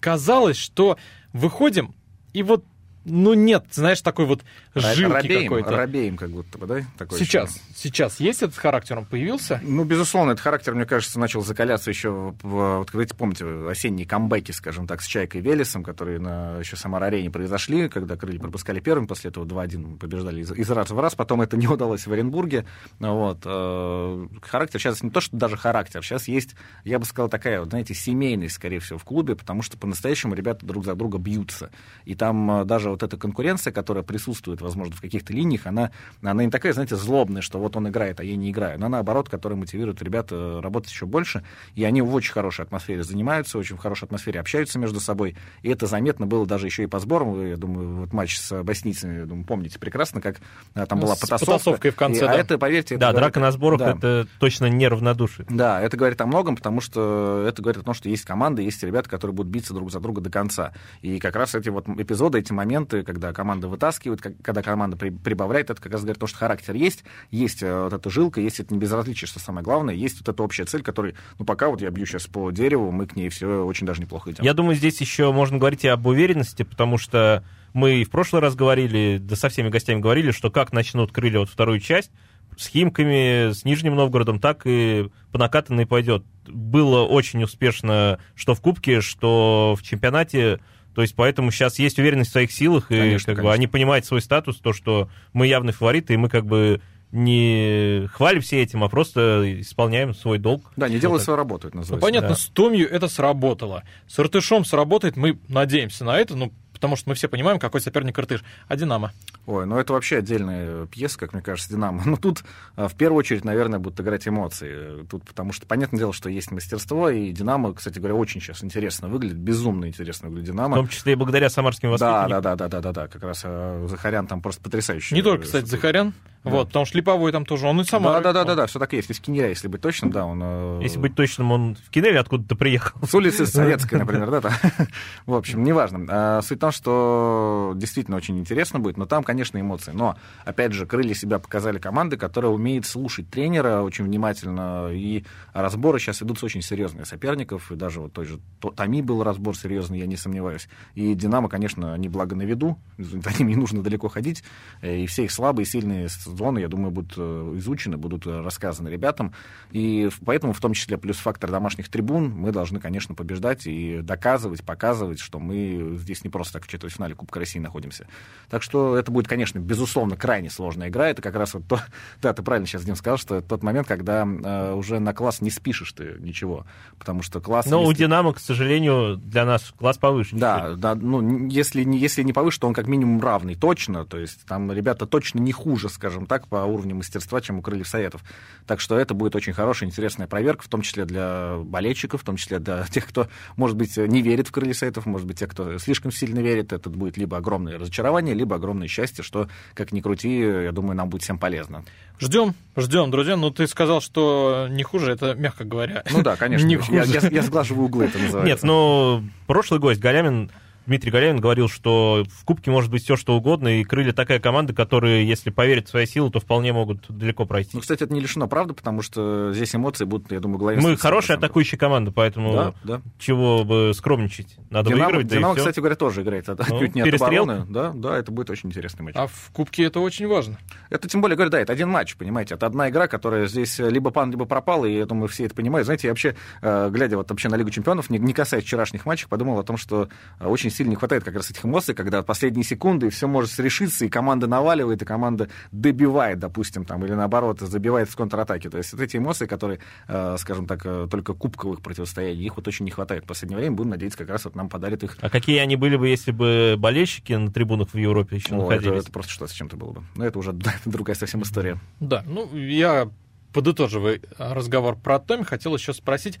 Speaker 3: казалось, что выходим, и вот, ну нет, знаешь, такой вот жилки какой-то.
Speaker 4: робеем как будто бы, да? Такое
Speaker 3: Сейчас,
Speaker 4: ощущение.
Speaker 3: сейчас есть этот характер, он появился?
Speaker 4: Ну, безусловно, этот характер, мне кажется, начал закаляться еще, вот, когда, помните, осенние камбэки, скажем так, с Чайкой и Велесом, которые на еще Самар-арене произошли, когда крылья пропускали первым, после этого 2-1 побеждали из, из раз в раз, потом это не удалось в Оренбурге. Вот. э, Характер сейчас не то, что даже характер, сейчас есть, я бы сказал, такая, вот, знаете, семейность, скорее всего, в клубе, потому что по-настоящему ребята друг за друга бьются. И там э, даже вот эта конкуренция, которая присутствует, возможно, в каких-то линиях, она, она не такая, знаете, злобная, что вот он играет, а я не играю. Она, наоборот, которая мотивирует ребят э, работать еще больше. И они в очень хорошей атмосфере занимаются, очень в хорошей атмосфере общаются между собой. И это заметно было даже еще и по сборам. Я думаю, вот матч с боснийцами, я думаю, помните прекрасно, как э, там
Speaker 3: Ну,
Speaker 4: была
Speaker 3: с
Speaker 4: потасовка.
Speaker 3: потасовкой в конце,
Speaker 4: И- А
Speaker 3: да.
Speaker 4: это, поверьте... это
Speaker 2: Да,
Speaker 4: говорит-
Speaker 2: драка на сборах
Speaker 4: Да.
Speaker 2: это точно не равнодушие.
Speaker 4: Да, это говорит о многом, потому что это говорит о том, что есть команда, есть ребята, которые будут биться друг за друга до конца. И как раз эти вот эпизоды, эти моменты, когда команда вытаскивает, когда команда при- прибавляет, это как раз говорит о том, что характер есть, есть э, вот эта жилка, есть это небезразличие, что самое главное, есть вот эта общая цель, которой, ну, пока вот я бью сейчас по дереву, мы к ней все очень даже неплохо идем.
Speaker 2: Я думаю, здесь еще можно говорить и об уверенности, потому что мы в прошлый раз говорили, да со всеми гостями говорили, что как начнут крылья вот вторую часть, с Химками, с Нижним Новгородом, так и по накатанной пойдет. Было очень успешно что в Кубке, что в чемпионате. То есть поэтому сейчас есть уверенность в своих силах, и
Speaker 4: Конечно,
Speaker 2: как бы,
Speaker 4: конечно.
Speaker 2: они понимают свой статус, то, что мы явный фаворит, и мы как бы не хвалимся этим, а просто исполняем свой долг.
Speaker 4: Да, не делай свою работу, это
Speaker 3: Ну,
Speaker 4: называется.
Speaker 3: понятно,
Speaker 2: да.
Speaker 3: с Томью это сработало. С Иртышом сработает, мы надеемся на это, ну, потому что мы все понимаем, какой соперник Иртыш. А Динамо?
Speaker 4: Ой, ну это вообще отдельная пьеса, как мне кажется, «Динамо». Ну тут а, в первую очередь, наверное, будут играть эмоции. Тут потому что понятное дело, что есть мастерство, и «Динамо», кстати говоря, очень сейчас интересно выглядит, безумно интересно выглядит
Speaker 2: В
Speaker 4: «Динамо».
Speaker 2: том числе и благодаря самарским
Speaker 4: Да,
Speaker 2: воспитанникам.
Speaker 4: да, да, да, да, да, да, как раз э, Захарян там просто потрясающий.
Speaker 3: Не только,
Speaker 4: Э,
Speaker 3: кстати, Захарян,
Speaker 4: Да.
Speaker 3: Вот, потому что Липовой там тоже, он и сам.
Speaker 4: Да, да, да, да, да, все так и есть. Из Кинеля, если быть точным, да, он... э,
Speaker 2: Если быть точным, он в Кинеле откуда-то приехал.
Speaker 4: С улицы Советской, например, да, там. В общем, неважно. А, Суть в том, что действительно очень интересно будет, но там, конечно, эмоции. Но, опять же, крылья себя показали команды, которая умеет слушать тренера очень внимательно, и разборы сейчас идут с очень серьезных соперников, и даже вот той же То- Томи был разбор серьезный, я не сомневаюсь. И Динамо, конечно, они благо на виду, за ними не нужно далеко ходить, э, и все их слабые, сильные зоны, я думаю, будут э, изучены, будут э, рассказаны ребятам. И поэтому, в том числе, плюс фактор домашних трибун, мы должны, конечно, побеждать и доказывать, показывать, что мы здесь не просто так в четвертьфинале Кубка России находимся. Так что это будет, конечно, безусловно, крайне сложная игра. Это как раз вот то, да, ты правильно сейчас, Дим, сказал, что это тот момент, когда э, уже на класс не спишешь ты ничего, потому что класс...
Speaker 2: Но
Speaker 4: если...
Speaker 2: у «Динамо», к сожалению, для нас класс повыше.
Speaker 4: Да, да, ну, если, не если не повыше, то он как минимум равный, точно. То есть там ребята точно не хуже, скажем так, по уровню мастерства, чем у Крыльев Советов. Так что это будет очень хорошая, интересная проверка, в том числе для болельщиков, в том числе для тех, кто, может быть, не верит в Крыльев Советов, может быть, те, кто слишком сильно верит. Это будет либо огромное разочарование, либо огромное счастье, что, как ни крути, я думаю, нам будет всем полезно.
Speaker 3: Ждем, ждем, друзья. Ну, ты сказал, что не хуже, это мягко говоря.
Speaker 4: Ну да, конечно.
Speaker 3: Не
Speaker 4: я,
Speaker 3: хуже.
Speaker 4: я, я сглаживаю углы, это называется.
Speaker 2: Нет, ну, прошлый гость Галямин Дмитрий Галявин говорил, что в Кубке может быть все, что угодно, и Крылья такая команда, которые, если поверят в свои силы, то вполне могут далеко пройти.
Speaker 4: Ну, кстати, это не лишено правды, потому что здесь эмоции будут, я думаю, главе.
Speaker 2: Мы хорошая атакующая команда, поэтому
Speaker 4: Да, да.
Speaker 2: чего бы скромничать. Надо
Speaker 4: Динамо,
Speaker 2: выигрывать, да и
Speaker 4: Динамо, кстати говоря, тоже играет от-
Speaker 2: Ну,
Speaker 4: отнюдь не от
Speaker 2: перестрелка.
Speaker 4: обороны. Да, да, это будет очень интересный матч.
Speaker 3: А в Кубке это очень важно.
Speaker 4: Это тем более, говорю, да, это один матч, понимаете, это одна игра, которая здесь либо пан, либо пропала, и я думаю, все это понимают. Знаете, я вообще, э, глядя вот вообще на Лигу чемпионов, не, не касаясь вчерашних матчей, подумал о том, что э, очень сильно не хватает как раз этих эмоций, когда последние секунды все может решиться, и команда наваливает, и команда добивает, допустим, там, или наоборот, забивает в контратаке. То есть вот эти эмоции, которые, э, скажем так, э, только кубковых противостояний, их вот очень не хватает в последнее время. Будем надеяться, как раз вот нам подарит их
Speaker 2: А какие они были бы, если бы болельщики на трибунах в Европе еще
Speaker 4: О, это,
Speaker 2: находились?
Speaker 4: это просто что-то с чем-то было бы. Но это уже другая совсем история.
Speaker 3: Да, ну, я, подытоживая разговор про Томи, хотел еще спросить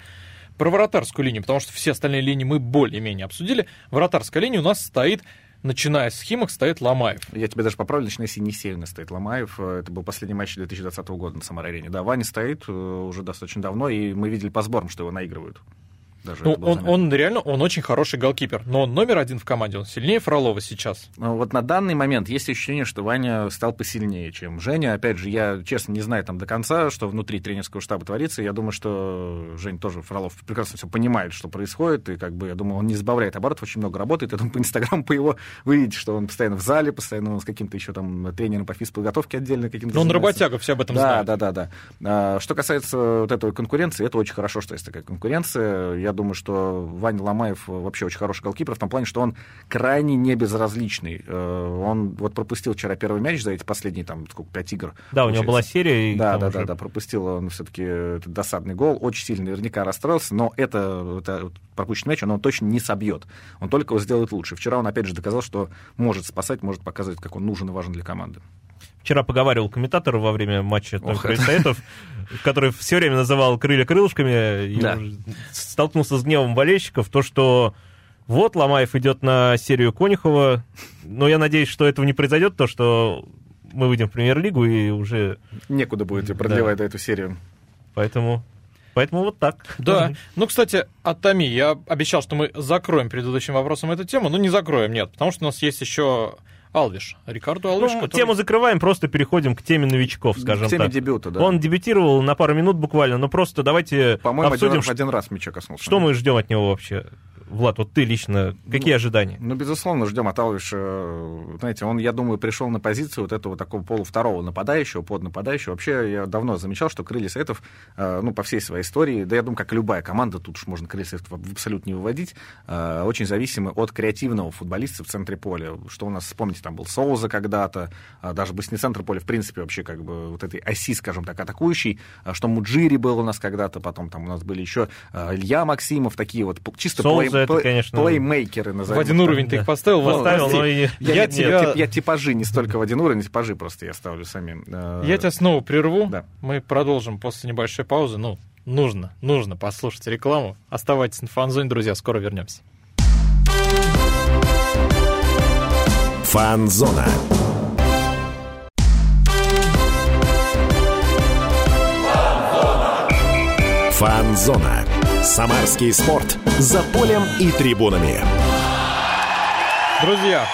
Speaker 3: про вратарскую линию, потому что все остальные линии мы более-менее обсудили. Вратарская линия у нас стоит, начиная с Химок, стоит Ломаев.
Speaker 4: Я тебе даже поправлю, начиная с Енисеевна стоит Ломаев. Э, Это был последний матч 2020 года на Самар-арене. Да, Ваня стоит э, уже достаточно давно, и мы видели по сборам, что его наигрывают. Даже
Speaker 3: Ну, он, он реально, он очень хороший голкипер, но он номер один в команде, он сильнее Фролова сейчас.
Speaker 4: Ну, Вот на данный момент есть ощущение, что Ваня стал посильнее, чем Женя. Опять же, я, честно, не знаю там до конца, что внутри тренерского штаба творится. Я думаю, что Жень тоже, Фролов, прекрасно все понимает, что происходит, и как бы, я думаю, он не сбавляет оборотов, очень много работает. Я думаю, по Инстаграму, по его, вы видите, что он постоянно в зале, постоянно он с каким-то еще там тренером по физподготовке отдельно каким-то
Speaker 3: Но он работяга, все об этом
Speaker 4: да,
Speaker 3: знают.
Speaker 4: Да, да, да. А, Что касается вот этой конкуренции, это очень хорошо, что есть такая конкуренция. Я думаю, что Ваня Ломаев вообще очень хороший голкипер в том плане, что он крайне не безразличный. Э, Он вот пропустил вчера первый мяч за эти последние там сколько, пять игр.
Speaker 2: Да, у него
Speaker 4: получается.
Speaker 2: была серия. и
Speaker 4: Да, да,
Speaker 2: уже
Speaker 4: да, да, пропустил он все-таки этот досадный гол. Очень сильно наверняка расстроился, но это, это пропущенный мяч он, его точно не собьет. Он только его сделает лучше. Вчера он опять же доказал, что может спасать, может показывать, как он нужен и важен для команды.
Speaker 2: Вчера поговаривал комментатор во время матча Советов, который все время называл крылья крылышками, и
Speaker 4: Да.
Speaker 2: столкнулся с гневом болельщиков, то, что вот Ломаев идет на серию Конюхова, но я надеюсь, что этого не произойдет, то, что мы выйдем в премьер-лигу и уже
Speaker 4: Некуда будет продлевать эту серию.
Speaker 2: поэтому... Поэтому вот так.
Speaker 3: Да. Ну, кстати, от Томи. Я обещал, что мы закроем предыдущим вопросом эту тему. Ну, не закроем, нет. Потому что у нас есть еще Алвиш. Рикардо Алвиш,
Speaker 2: Ну,
Speaker 3: который-
Speaker 2: Тему закрываем, просто переходим к теме новичков, скажем
Speaker 4: К теме
Speaker 2: так.
Speaker 4: дебюта, да.
Speaker 2: Он дебютировал на пару минут буквально, но просто давайте
Speaker 4: По-моему, один,
Speaker 2: обсудим,
Speaker 4: раз- один раз мяча коснулся.
Speaker 2: что мы ждем от него вообще. Влад, вот ты лично, какие ожидания?
Speaker 4: Ну, безусловно, ждем от Алвиша. Знаете, он, я думаю, пришел на позицию вот этого такого полувторого нападающего, под нападающего. Вообще, я давно замечал, что Крылья Советов, э, ну, по всей своей истории, да я думаю, как и любая команда, тут уж можно Крылья Советов в абсолютно не выводить, э, очень зависимы от креативного футболиста в центре поля. Что у нас, вспомните, там был Соуза когда-то, а даже бы не центр поля, в принципе, вообще как бы вот этой оси, скажем так, атакующей, а что Муджири был у нас когда-то, потом там у нас были еще э, Илья Максимов, такие вот чисто
Speaker 2: Соуза это,
Speaker 4: плей-
Speaker 2: конечно,
Speaker 4: плеймейкеры,
Speaker 3: В
Speaker 4: назовем
Speaker 3: один
Speaker 4: их так.
Speaker 3: уровень ты
Speaker 2: да.
Speaker 3: их поставил. Влад?
Speaker 2: Поставил, но и...
Speaker 4: Я,
Speaker 3: Я
Speaker 4: нет,
Speaker 3: тебя-
Speaker 4: нет, тип- я типажи не столько в один уровень, типажи просто я ставлю сами.
Speaker 3: Я тебя снова прерву.
Speaker 4: Да.
Speaker 3: Мы продолжим после небольшой паузы. Ну, нужно, нужно послушать рекламу. Оставайтесь на фанзоне, друзья, скоро вернемся.
Speaker 1: Фанзона. Фанзона. Самарский спорт. За полем и трибунами.
Speaker 3: Друзья,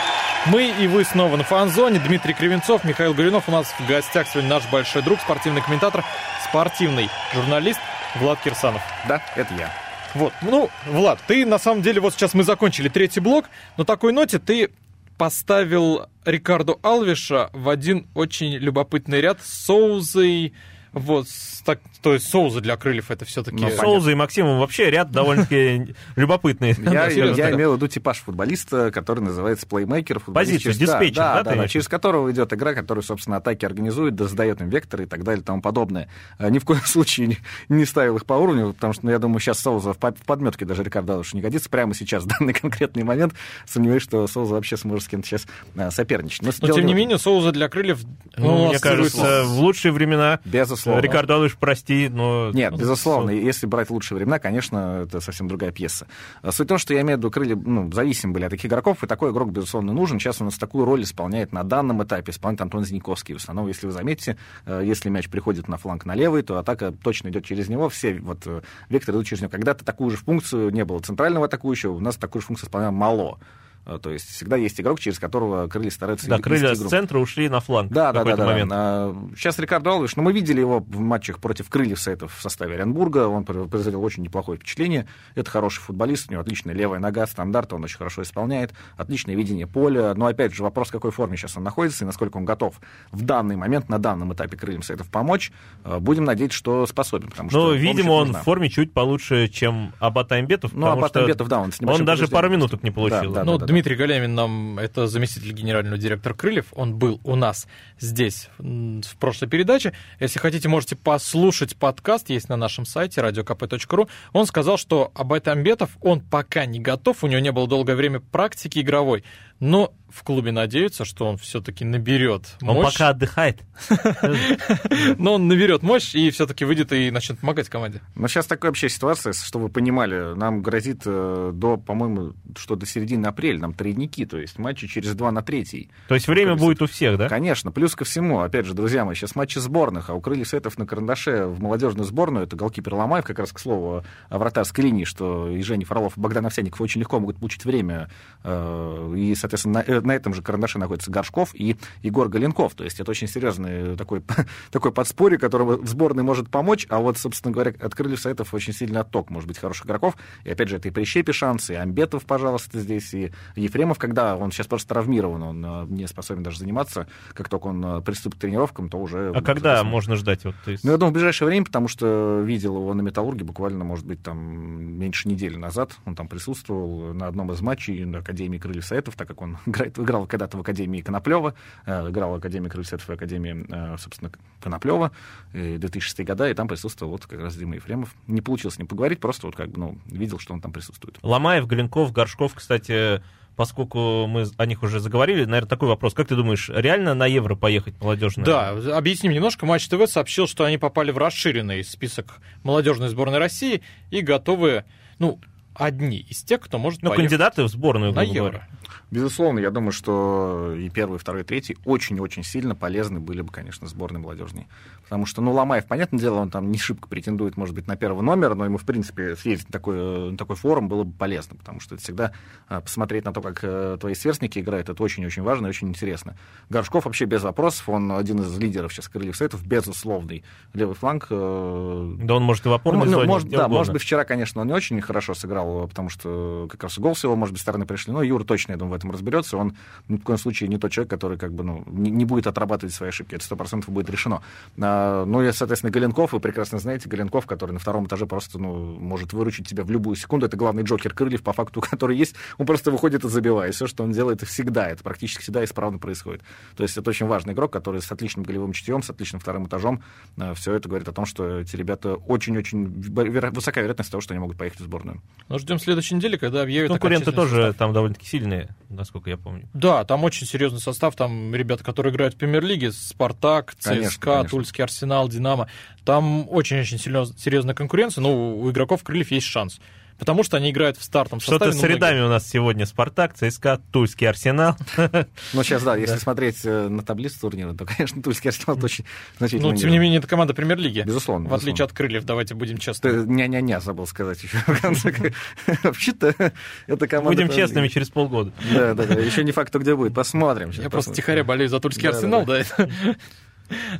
Speaker 3: мы и вы снова на фан-зоне. Дмитрий Кривенцов, Михаил Горюнов. У нас в гостях сегодня наш большой друг, спортивный комментатор, спортивный журналист Влад Кирсанов.
Speaker 4: Да, это я.
Speaker 3: Вот, ну, Влад, ты на самом деле, вот сейчас мы закончили третий блок, на такой ноте ты поставил Рикардо Алвиша в один очень любопытный ряд с Соузой, вот, так, то есть Соуза для крыльев это все-таки...
Speaker 2: Ну, Соуза и Максимум вообще ряд довольно-таки любопытный.
Speaker 4: Я, я имел в виду типаж футболиста, который называется плеймейкер.
Speaker 2: Позицию, диспетчер, да?
Speaker 4: Да, да, через которого идет игра, который, собственно, атаки организует, да задает им векторы и так далее и тому подобное. Ни в коем случае не, не ставил их по уровню, потому что, ну, я думаю, сейчас Соуза в подметке даже Рикардо уж не годится прямо сейчас, в данный конкретный момент. Сомневаюсь, что Соуза вообще сможет с кем-то сейчас соперничать.
Speaker 3: Но, Но тем не менее, Соуза для крыльев...
Speaker 2: Ну, мне кажется, в лучшие времена...
Speaker 4: Безусловно безусловно.
Speaker 2: Рикардо Алыш, прости, но...
Speaker 4: Нет, безусловно. Если брать лучшие времена, конечно, это совсем другая пьеса. Суть в том, что я имею в виду, крылья ну, зависимы были от таких игроков, и такой игрок, безусловно, нужен. Сейчас у нас такую роль исполняет на данном этапе, исполняет Антон Зиньковский. В основном, если вы заметите, э, если мяч приходит на фланг на левый, то атака точно идет через него. Все вот э, векторы идут через него. Когда-то такую же функцию не было центрального атакующего, у нас такую же функцию исполнял Мало. А, то есть всегда есть игрок, через которого крылья стараются
Speaker 2: Да, крылья с центра ушли на фланг.
Speaker 4: Да, да, да, да. Момент. А, сейчас Рикардо Алвиш, ну, мы видели его в матчах против крыльев Сайтов в составе Оренбурга. Он произвел очень неплохое впечатление. Это хороший футболист, у него отличная левая нога, стандарт, он очень хорошо исполняет, отличное видение поля. Но опять же, вопрос, в какой форме сейчас он находится и насколько он готов в данный момент, на данном этапе крыльям Сайтов помочь. А, будем надеяться, что способен.
Speaker 2: Потому ну, видимо, он нужна. в форме чуть получше, чем Абат Аймбетов.
Speaker 4: Ну, Абат Аймбетов, да, он с
Speaker 2: Он даже пару минуток не получил.
Speaker 3: Да, да, ну, да, Дмитрий. Галямин нам это заместитель генерального директора Крыльев. Он был у нас здесь в прошлой передаче. Если хотите, можете послушать подкаст, есть на нашем сайте radiokp.ru. Он сказал, что Абайт Амбетов, он пока не готов, у него не было долгое время практики игровой, но в клубе надеются, что он все-таки наберет мощь.
Speaker 2: Он пока отдыхает.
Speaker 3: Но он наберет мощь и все-таки выйдет и начнет помогать команде.
Speaker 4: Но сейчас такая вообще ситуация, что вы понимали, нам грозит э, до, по-моему, что до середины апреля, три дники, то есть матчи через два на третий.
Speaker 2: То есть время будет у всех, да?
Speaker 4: Конечно. Плюс ко всему, опять же, друзья мои, сейчас матчи сборных, а у Крыльев Сетов на карандаше в молодежную сборную, это голкипер Ломаев, как раз к слову о вратарской линии, что и Женя Фролов, и Богдан Овсяников очень легко могут получить время э, и, соответственно, на, на этом же карандаше находится Горшков и Егор Галенков. То есть это очень серьезный такой, такой подспорье, которого в сборной может помочь. А вот, собственно говоря, от крыльев Сайтов очень сильный отток, может быть, хороших игроков. И опять же, это и Прищепи шансы, и Амбетов, пожалуйста, здесь, и Ефремов, когда он сейчас просто травмирован, он э, не способен даже заниматься. Как только он э, приступит к тренировкам, то уже...
Speaker 2: А когда можно ждать? Вот,
Speaker 4: есть... Ну, я думаю, в ближайшее время, потому что видел его на Металлурге буквально, может быть, там меньше недели назад. Он там присутствовал на одном из матчей на Академии Крыльев Советов, так как он играет, играл когда-то в Академии Коноплева, э, играл в Академии Крыльцев и Академии, собственно, Коноплева, 2006 года, и там присутствовал вот как раз Дима Ефремов. Не получилось с ним поговорить, просто вот как бы, ну, видел, что он там присутствует.
Speaker 2: Ломаев, Галенков, Горшков, кстати, поскольку мы о них уже заговорили, наверное, такой вопрос. Как ты думаешь, реально на Евро поехать молодежная?
Speaker 3: Да, объясним немножко. Матч ТВ сообщил, что они попали в расширенный список молодежной сборной России и готовы, ну, одни из тех, кто может
Speaker 2: Ну, кандидаты в сборную,
Speaker 3: на Евро. Говоря.
Speaker 4: Безусловно, я думаю, что и первый, и второй, и третий очень-очень сильно полезны были бы, конечно, сборной молодежной. Потому что, ну, Ломаев, понятное дело, он там не шибко претендует, может быть, на первый номер, но ему, в принципе, съездить на такой, на такой форум было бы полезно, потому что это всегда а, посмотреть на то, как э, твои сверстники играют, это очень-очень важно и очень интересно. Горшков вообще без вопросов, он один из лидеров сейчас крыльев Советов, безусловный левый фланг. Э,
Speaker 2: да он может и в опорной ну, зоне.
Speaker 4: Может, да, может быть, вчера, конечно, он не очень хорошо сыграл, потому что как раз гол с его, может быть, стороны пришли, но Юра точно, думаю, в этом разберется, он ни в коем случае не тот человек, который как бы, ну, не, не будет отрабатывать свои ошибки, это сто процентов будет решено. А, ну, и, соответственно, Галенков, вы прекрасно знаете, Галенков, который на втором этаже просто ну, может выручить тебя в любую секунду. Это главный Джокер Крыльев, по факту, который есть. Он просто выходит и забивает. Все, что он делает, всегда, это практически всегда исправно происходит. То есть это очень важный игрок, который с отличным голевым чутьем, с отличным вторым этажом. Э, Все это говорит о том, что эти ребята очень-очень высокая вероятность того, что они могут поехать в сборную.
Speaker 3: Ну, ждем следующей недели, когда объявят
Speaker 2: Конкуренты тоже состав. там довольно-таки сильные, насколько я помню.
Speaker 3: Да, там очень серьезный состав. Там ребята, которые играют в премьер-лиге, Спартак, ЦСКА, конечно, конечно. Тульский Арсенал, Динамо. Там очень-очень серьезная конкуренция, но у игроков крыльев есть шанс. Потому что они играют в стартом
Speaker 2: составе. Что-то с рядами у нас сегодня Спартак, ЦСКА, Тульский Арсенал.
Speaker 4: Ну, сейчас, да, если смотреть э, на таблицу турнира, то, конечно, Тульский Арсенал очень значительно.
Speaker 3: Ну, тем не менее, это команда премьер-лиги.
Speaker 4: Безусловно.
Speaker 3: В отличие от крыльев, давайте будем честны.
Speaker 4: Не-не-не, забыл сказать еще. Вообще-то, это команда...
Speaker 2: Будем честными через полгода.
Speaker 4: Да, да, да. Еще не факт, кто где будет. Посмотрим.
Speaker 3: Я просто тихоря болею за Тульский Арсенал, да.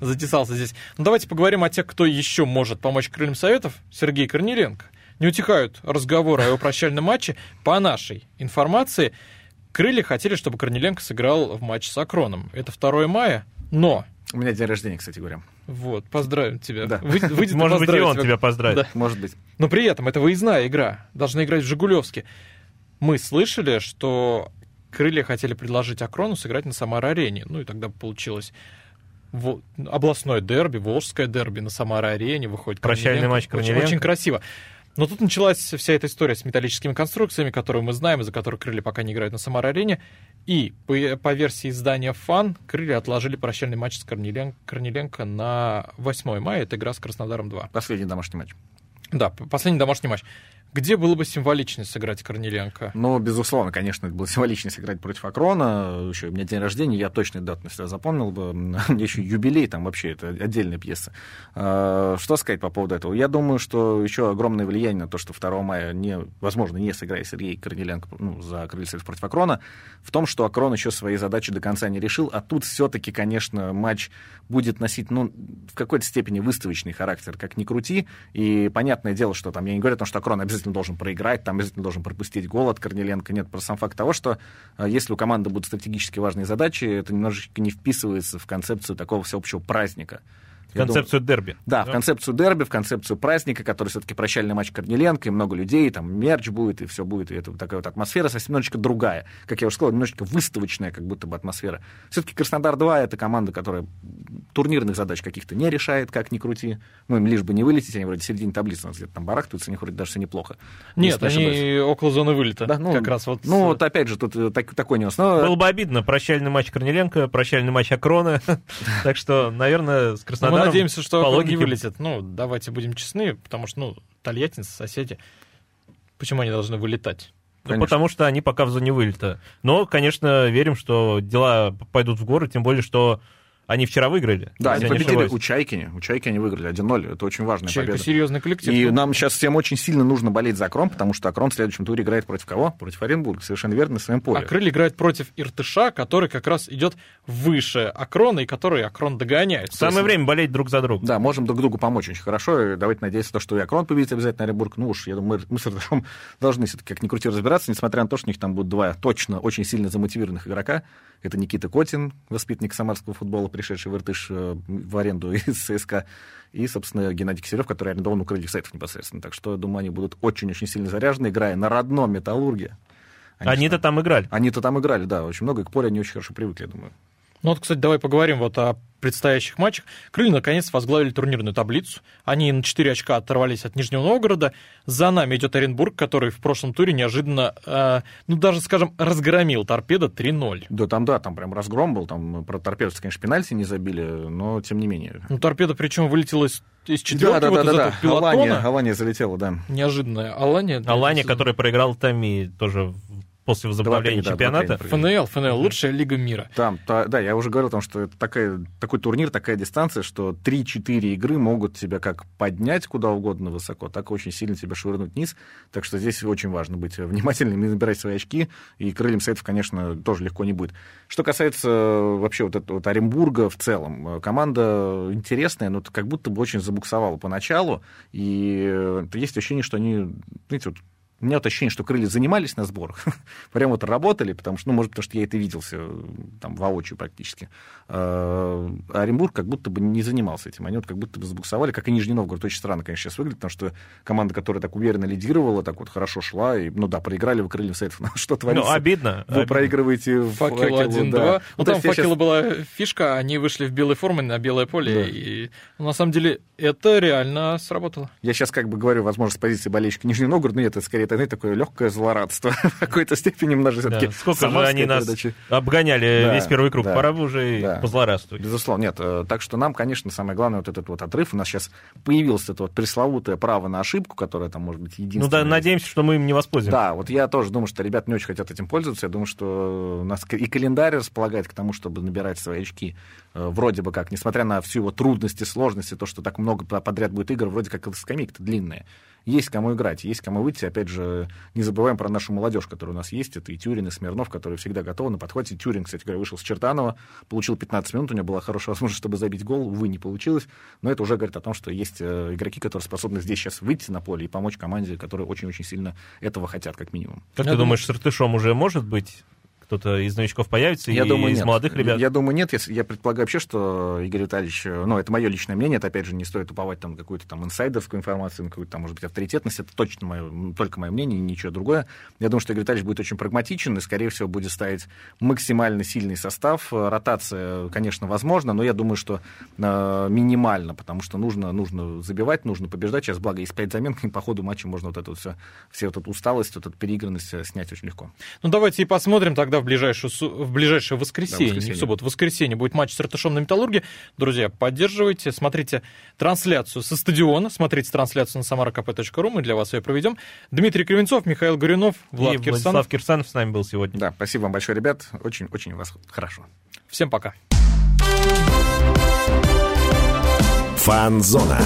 Speaker 3: затесался здесь. Ну, давайте поговорим о тех, кто еще может помочь крыльям Советов. Сергей Корниленко. Не утихают разговоры о его прощальном матче. По нашей информации, Крылья хотели, чтобы Корниленко сыграл в матч с Акроном. Это 2 мая, но...
Speaker 4: У меня день рождения, кстати говоря.
Speaker 3: Вот, поздравим тебя.
Speaker 4: Да.
Speaker 3: Вы- выйдет
Speaker 2: Может быть, и он тебя поздравит.
Speaker 3: Да.
Speaker 4: Может быть.
Speaker 3: Но при этом это выездная игра. Должны играть в Жигулевске. Мы слышали, что крылья хотели предложить Акрону сыграть на Самара-арене. Ну и тогда получилось областное дерби, волжское дерби на Самара-арене выходит.
Speaker 2: Прощальный матч
Speaker 3: Очень-
Speaker 2: Корниленко.
Speaker 3: Очень, красиво. Но тут началась вся эта история с металлическими конструкциями, которую мы знаем, из-за которых крылья пока не играют на Самара-арене. И по, по версии издания «Фан» крылья отложили прощальный матч с Корнилен- Корниленко на 8 мая. Это игра с Краснодаром 2.
Speaker 4: Последний домашний матч.
Speaker 3: Да, последний домашний матч. Где было бы символично сыграть Корниленко?
Speaker 4: Ну, безусловно, конечно, это было символично сыграть против Акрона. Еще у меня день рождения, я точно дату на себя запомнил бы. Мне еще юбилей, там вообще это отдельная пьеса. А, Что сказать по поводу этого? Я думаю, что еще огромное влияние на то, что 2 мая, не, возможно, не сыграет Сергей Корниленко ну, за крылья против Акрона, в том, что Акрон еще свои задачи до конца не решил, а тут все-таки, конечно, матч будет носить, ну, в какой-то степени выставочный характер, как ни крути. И понятное дело, что там, я не говорю о том, что Акрон обязательно должен проиграть, там обязательно должен пропустить гол от Корниленко. Нет, просто сам факт того, что э, если у команды будут стратегически важные задачи, это немножечко не вписывается в концепцию такого всеобщего праздника. Думаю-
Speaker 2: Концепцию дерби.
Speaker 4: да, в концепцию дерби, в концепцию праздника, который все-таки прощальный матч Корниленко, и много людей, там мерч будет, и все будет, и это такая вот атмосфера совсем немножечко другая. Как я уже сказал, немножечко выставочная как будто бы атмосфера. Все-таки Краснодар-2 — это команда, которая турнирных задач каких-то не решает, как ни крути. Ну, им лишь бы не вылететь, они вроде в середине таблицы у нас где-то там барахтаются, у них вроде даже все неплохо.
Speaker 3: Нет,
Speaker 4: ошибаюсь.
Speaker 3: они около зоны вылета.
Speaker 4: Да, ну,
Speaker 3: как раз вот.
Speaker 4: Ну, вот опять же, тут э, так- такой нюанс. Но,
Speaker 2: Было бы обидно. Прощальный матч Корниленко, прощальный матч Акрона. Так что, наверное, с
Speaker 3: Но
Speaker 2: Краснодаром...
Speaker 3: мы надеемся, что
Speaker 2: по
Speaker 3: Акрон не
Speaker 2: логике,
Speaker 3: вылетит. Ну, давайте будем честны, потому что, ну, тольяттинцы, соседи, почему они должны вылетать?
Speaker 2: Ну,
Speaker 4: Конечно.
Speaker 2: потому что они пока в зоне вылета. Но, конечно, верим, что дела пойдут в горы, тем более, что они вчера выиграли.
Speaker 4: да, они победили у Чайки. У Чайки они выиграли 1-0. Это очень важная
Speaker 3: Чайка
Speaker 4: победа.
Speaker 3: серьезный коллектив.
Speaker 4: И
Speaker 3: Ну,
Speaker 4: нам сейчас всем очень сильно нужно болеть за Акрон, потому что Акрон в следующем туре играет против кого? Против Оренбурга, совершенно верно, на своем поле.
Speaker 3: А крылья играют против Иртыша, который как раз идет выше Акрона, и который Акрон догоняет.
Speaker 2: Самое время болеть друг за друга.
Speaker 4: Да, можем друг другу помочь очень хорошо. И давайте надеяться, на то, что и Акрон победит обязательно Оренбург. Ну уж, я думаю, мы с Иртышом должны все-таки как ни крути разбираться, несмотря на то, что у них там будут два точно очень сильно замотивированных игрока. Это Никита Котин, воспитанник самарского футбола, пришедший в Иртыш э, в аренду из ЦСКА, и, собственно, Геннадий Киселев, который арендован у крыльев сайтов непосредственно. Так что, думаю, они будут очень-очень сильно заряжены, играя на родном металлурге. Они
Speaker 2: Они-то там играли.
Speaker 4: Они-то там играли, да, очень много, и к полю они очень хорошо привыкли, я думаю.
Speaker 3: Ну вот, кстати, давай поговорим вот о предстоящих матчах. Крылья наконец возглавили турнирную таблицу. Они на 4 очка оторвались от Нижнего Новгорода. За нами идет Оренбург, который в прошлом туре неожиданно, э, ну даже, скажем, разгромил торпеда 3-0.
Speaker 4: Да, там, да, там прям разгром был, там про торпедовцы, конечно, пенальти не забили, но тем не менее.
Speaker 3: Ну, торпеда, причем вылетела из, из четверки вот из этого пилотона.
Speaker 4: Алания, Алания залетела, да.
Speaker 3: Неожиданная. Алания.
Speaker 2: Алания, который проиграл Тами тоже в- после возобновления
Speaker 4: 2-3, да,
Speaker 2: чемпионата.
Speaker 4: 2-3
Speaker 3: ФНЛ, ФНЛ, лучшая лига мира.
Speaker 4: Там, та- да, я уже говорил о том, что это такая, такой турнир, такая дистанция, что 3-4 игры могут тебя как поднять куда угодно высоко, так и очень сильно тебя швырнуть вниз. Так что здесь очень важно быть внимательным и набирать свои очки. И крыльям Советов, конечно, тоже легко не будет. Что касается э, вообще вот этого вот Оренбурга в целом, э, команда интересная, но как будто бы очень забуксовала поначалу. И э, есть ощущение, что они, знаете, вот у меня вот ощущение, что крылья занимались на сборах, прям вот работали, потому что, ну, может, потому что я это видел все там воочию практически. А Оренбург как будто бы не занимался этим. Они вот как будто бы забуксовали, как и Нижний Новгород. Очень странно, конечно, сейчас выглядит, потому что команда, которая так уверенно лидировала, так вот хорошо шла, и, ну да, проиграли вы крыльям Советов. Что творится?
Speaker 2: Ну, обидно.
Speaker 4: Вы
Speaker 2: обидно.
Speaker 4: проигрываете
Speaker 3: Факел
Speaker 4: факелу,
Speaker 3: 1-2.
Speaker 4: да.
Speaker 3: Ну,
Speaker 4: то
Speaker 3: там факела
Speaker 4: щас-
Speaker 3: была фишка, они вышли в белой форме на белое поле,
Speaker 4: Да.
Speaker 3: и ну, на самом деле это реально сработало.
Speaker 4: Я сейчас как бы говорю, возможно, с позиции болельщика Нижнего Новгорода, но это скорее знаете, такое легкое злорадство. В какой-то степени немножко
Speaker 2: Да, Сколько же они нас обгоняли
Speaker 4: Да,
Speaker 2: весь первый круг.
Speaker 4: да,
Speaker 2: Пора бы уже и
Speaker 4: да.
Speaker 2: позлорадствовать.
Speaker 4: Безусловно, нет. Э, Так что нам, конечно, самое главное вот этот вот отрыв. У нас сейчас появилось это вот пресловутое право на ошибку, которое там может быть
Speaker 2: Ну
Speaker 4: единственное.
Speaker 2: да, надеемся, что мы им не воспользуемся.
Speaker 4: Да, вот я тоже думаю, что ребята не очень хотят этим пользоваться. Я думаю, что у нас и календарь располагает к тому, чтобы набирать свои очки. Э, Вроде бы как, несмотря на всю его трудность и сложности, то, что так много подряд будет игр, вроде как скамейка-то длинная. Есть кому играть, есть кому выйти. Опять же, не забываем про нашу молодежь, которая у нас есть. Это и Тюрин, и Смирнов, которые всегда готовы на подхвате. Тюрин, кстати говоря, вышел с Чертанова, получил 15 минут, у него была хорошая возможность, чтобы забить гол. Увы, не получилось. Но это уже говорит о том, что есть э, игроки, которые способны здесь сейчас выйти на поле и помочь команде, которые очень-очень сильно этого хотят, как минимум.
Speaker 2: Как
Speaker 3: Я
Speaker 2: ты
Speaker 3: думаю-
Speaker 2: думаешь, с Иртышом уже может быть кто-то из новичков появится,
Speaker 4: я
Speaker 2: и
Speaker 4: думаю,
Speaker 2: из
Speaker 4: нет.
Speaker 2: молодых ребят?
Speaker 4: Я, думаю, нет. Я, я предполагаю вообще, что Игорь Витальевич, ну, это мое личное мнение, это, опять же, не стоит уповать там какую-то там инсайдерскую информацию, на какую-то там, может быть, авторитетность, это точно мое, только мое мнение, ничего другое. Я думаю, что Игорь Витальевич будет очень прагматичен и, скорее всего, будет ставить максимально сильный состав. Ротация, конечно, возможно, но я думаю, что э, минимально, потому что нужно, нужно забивать, нужно побеждать. Сейчас, благо, есть пять замен, и по ходу матча можно вот эту все, все вот эту усталость, вот эту переигранность э, снять очень легко.
Speaker 3: Ну, давайте и посмотрим тогда в ближайшее, в ближайшее воскресенье,
Speaker 4: Да, воскресенье.
Speaker 3: не в субботу, в воскресенье будет матч с Ратышом на Металлурге. Друзья, поддерживайте, смотрите трансляцию со стадиона, смотрите трансляцию на samarakp.ru, мы для вас ее проведем. Дмитрий Кривенцов, Михаил Горюнов, Влад
Speaker 2: и
Speaker 3: Кирсанов.
Speaker 2: Владислав Кирсанов с нами был сегодня.
Speaker 4: Да, спасибо вам большое, ребят. Очень-очень у вас хорошо.
Speaker 3: Всем пока.
Speaker 1: Фанзона.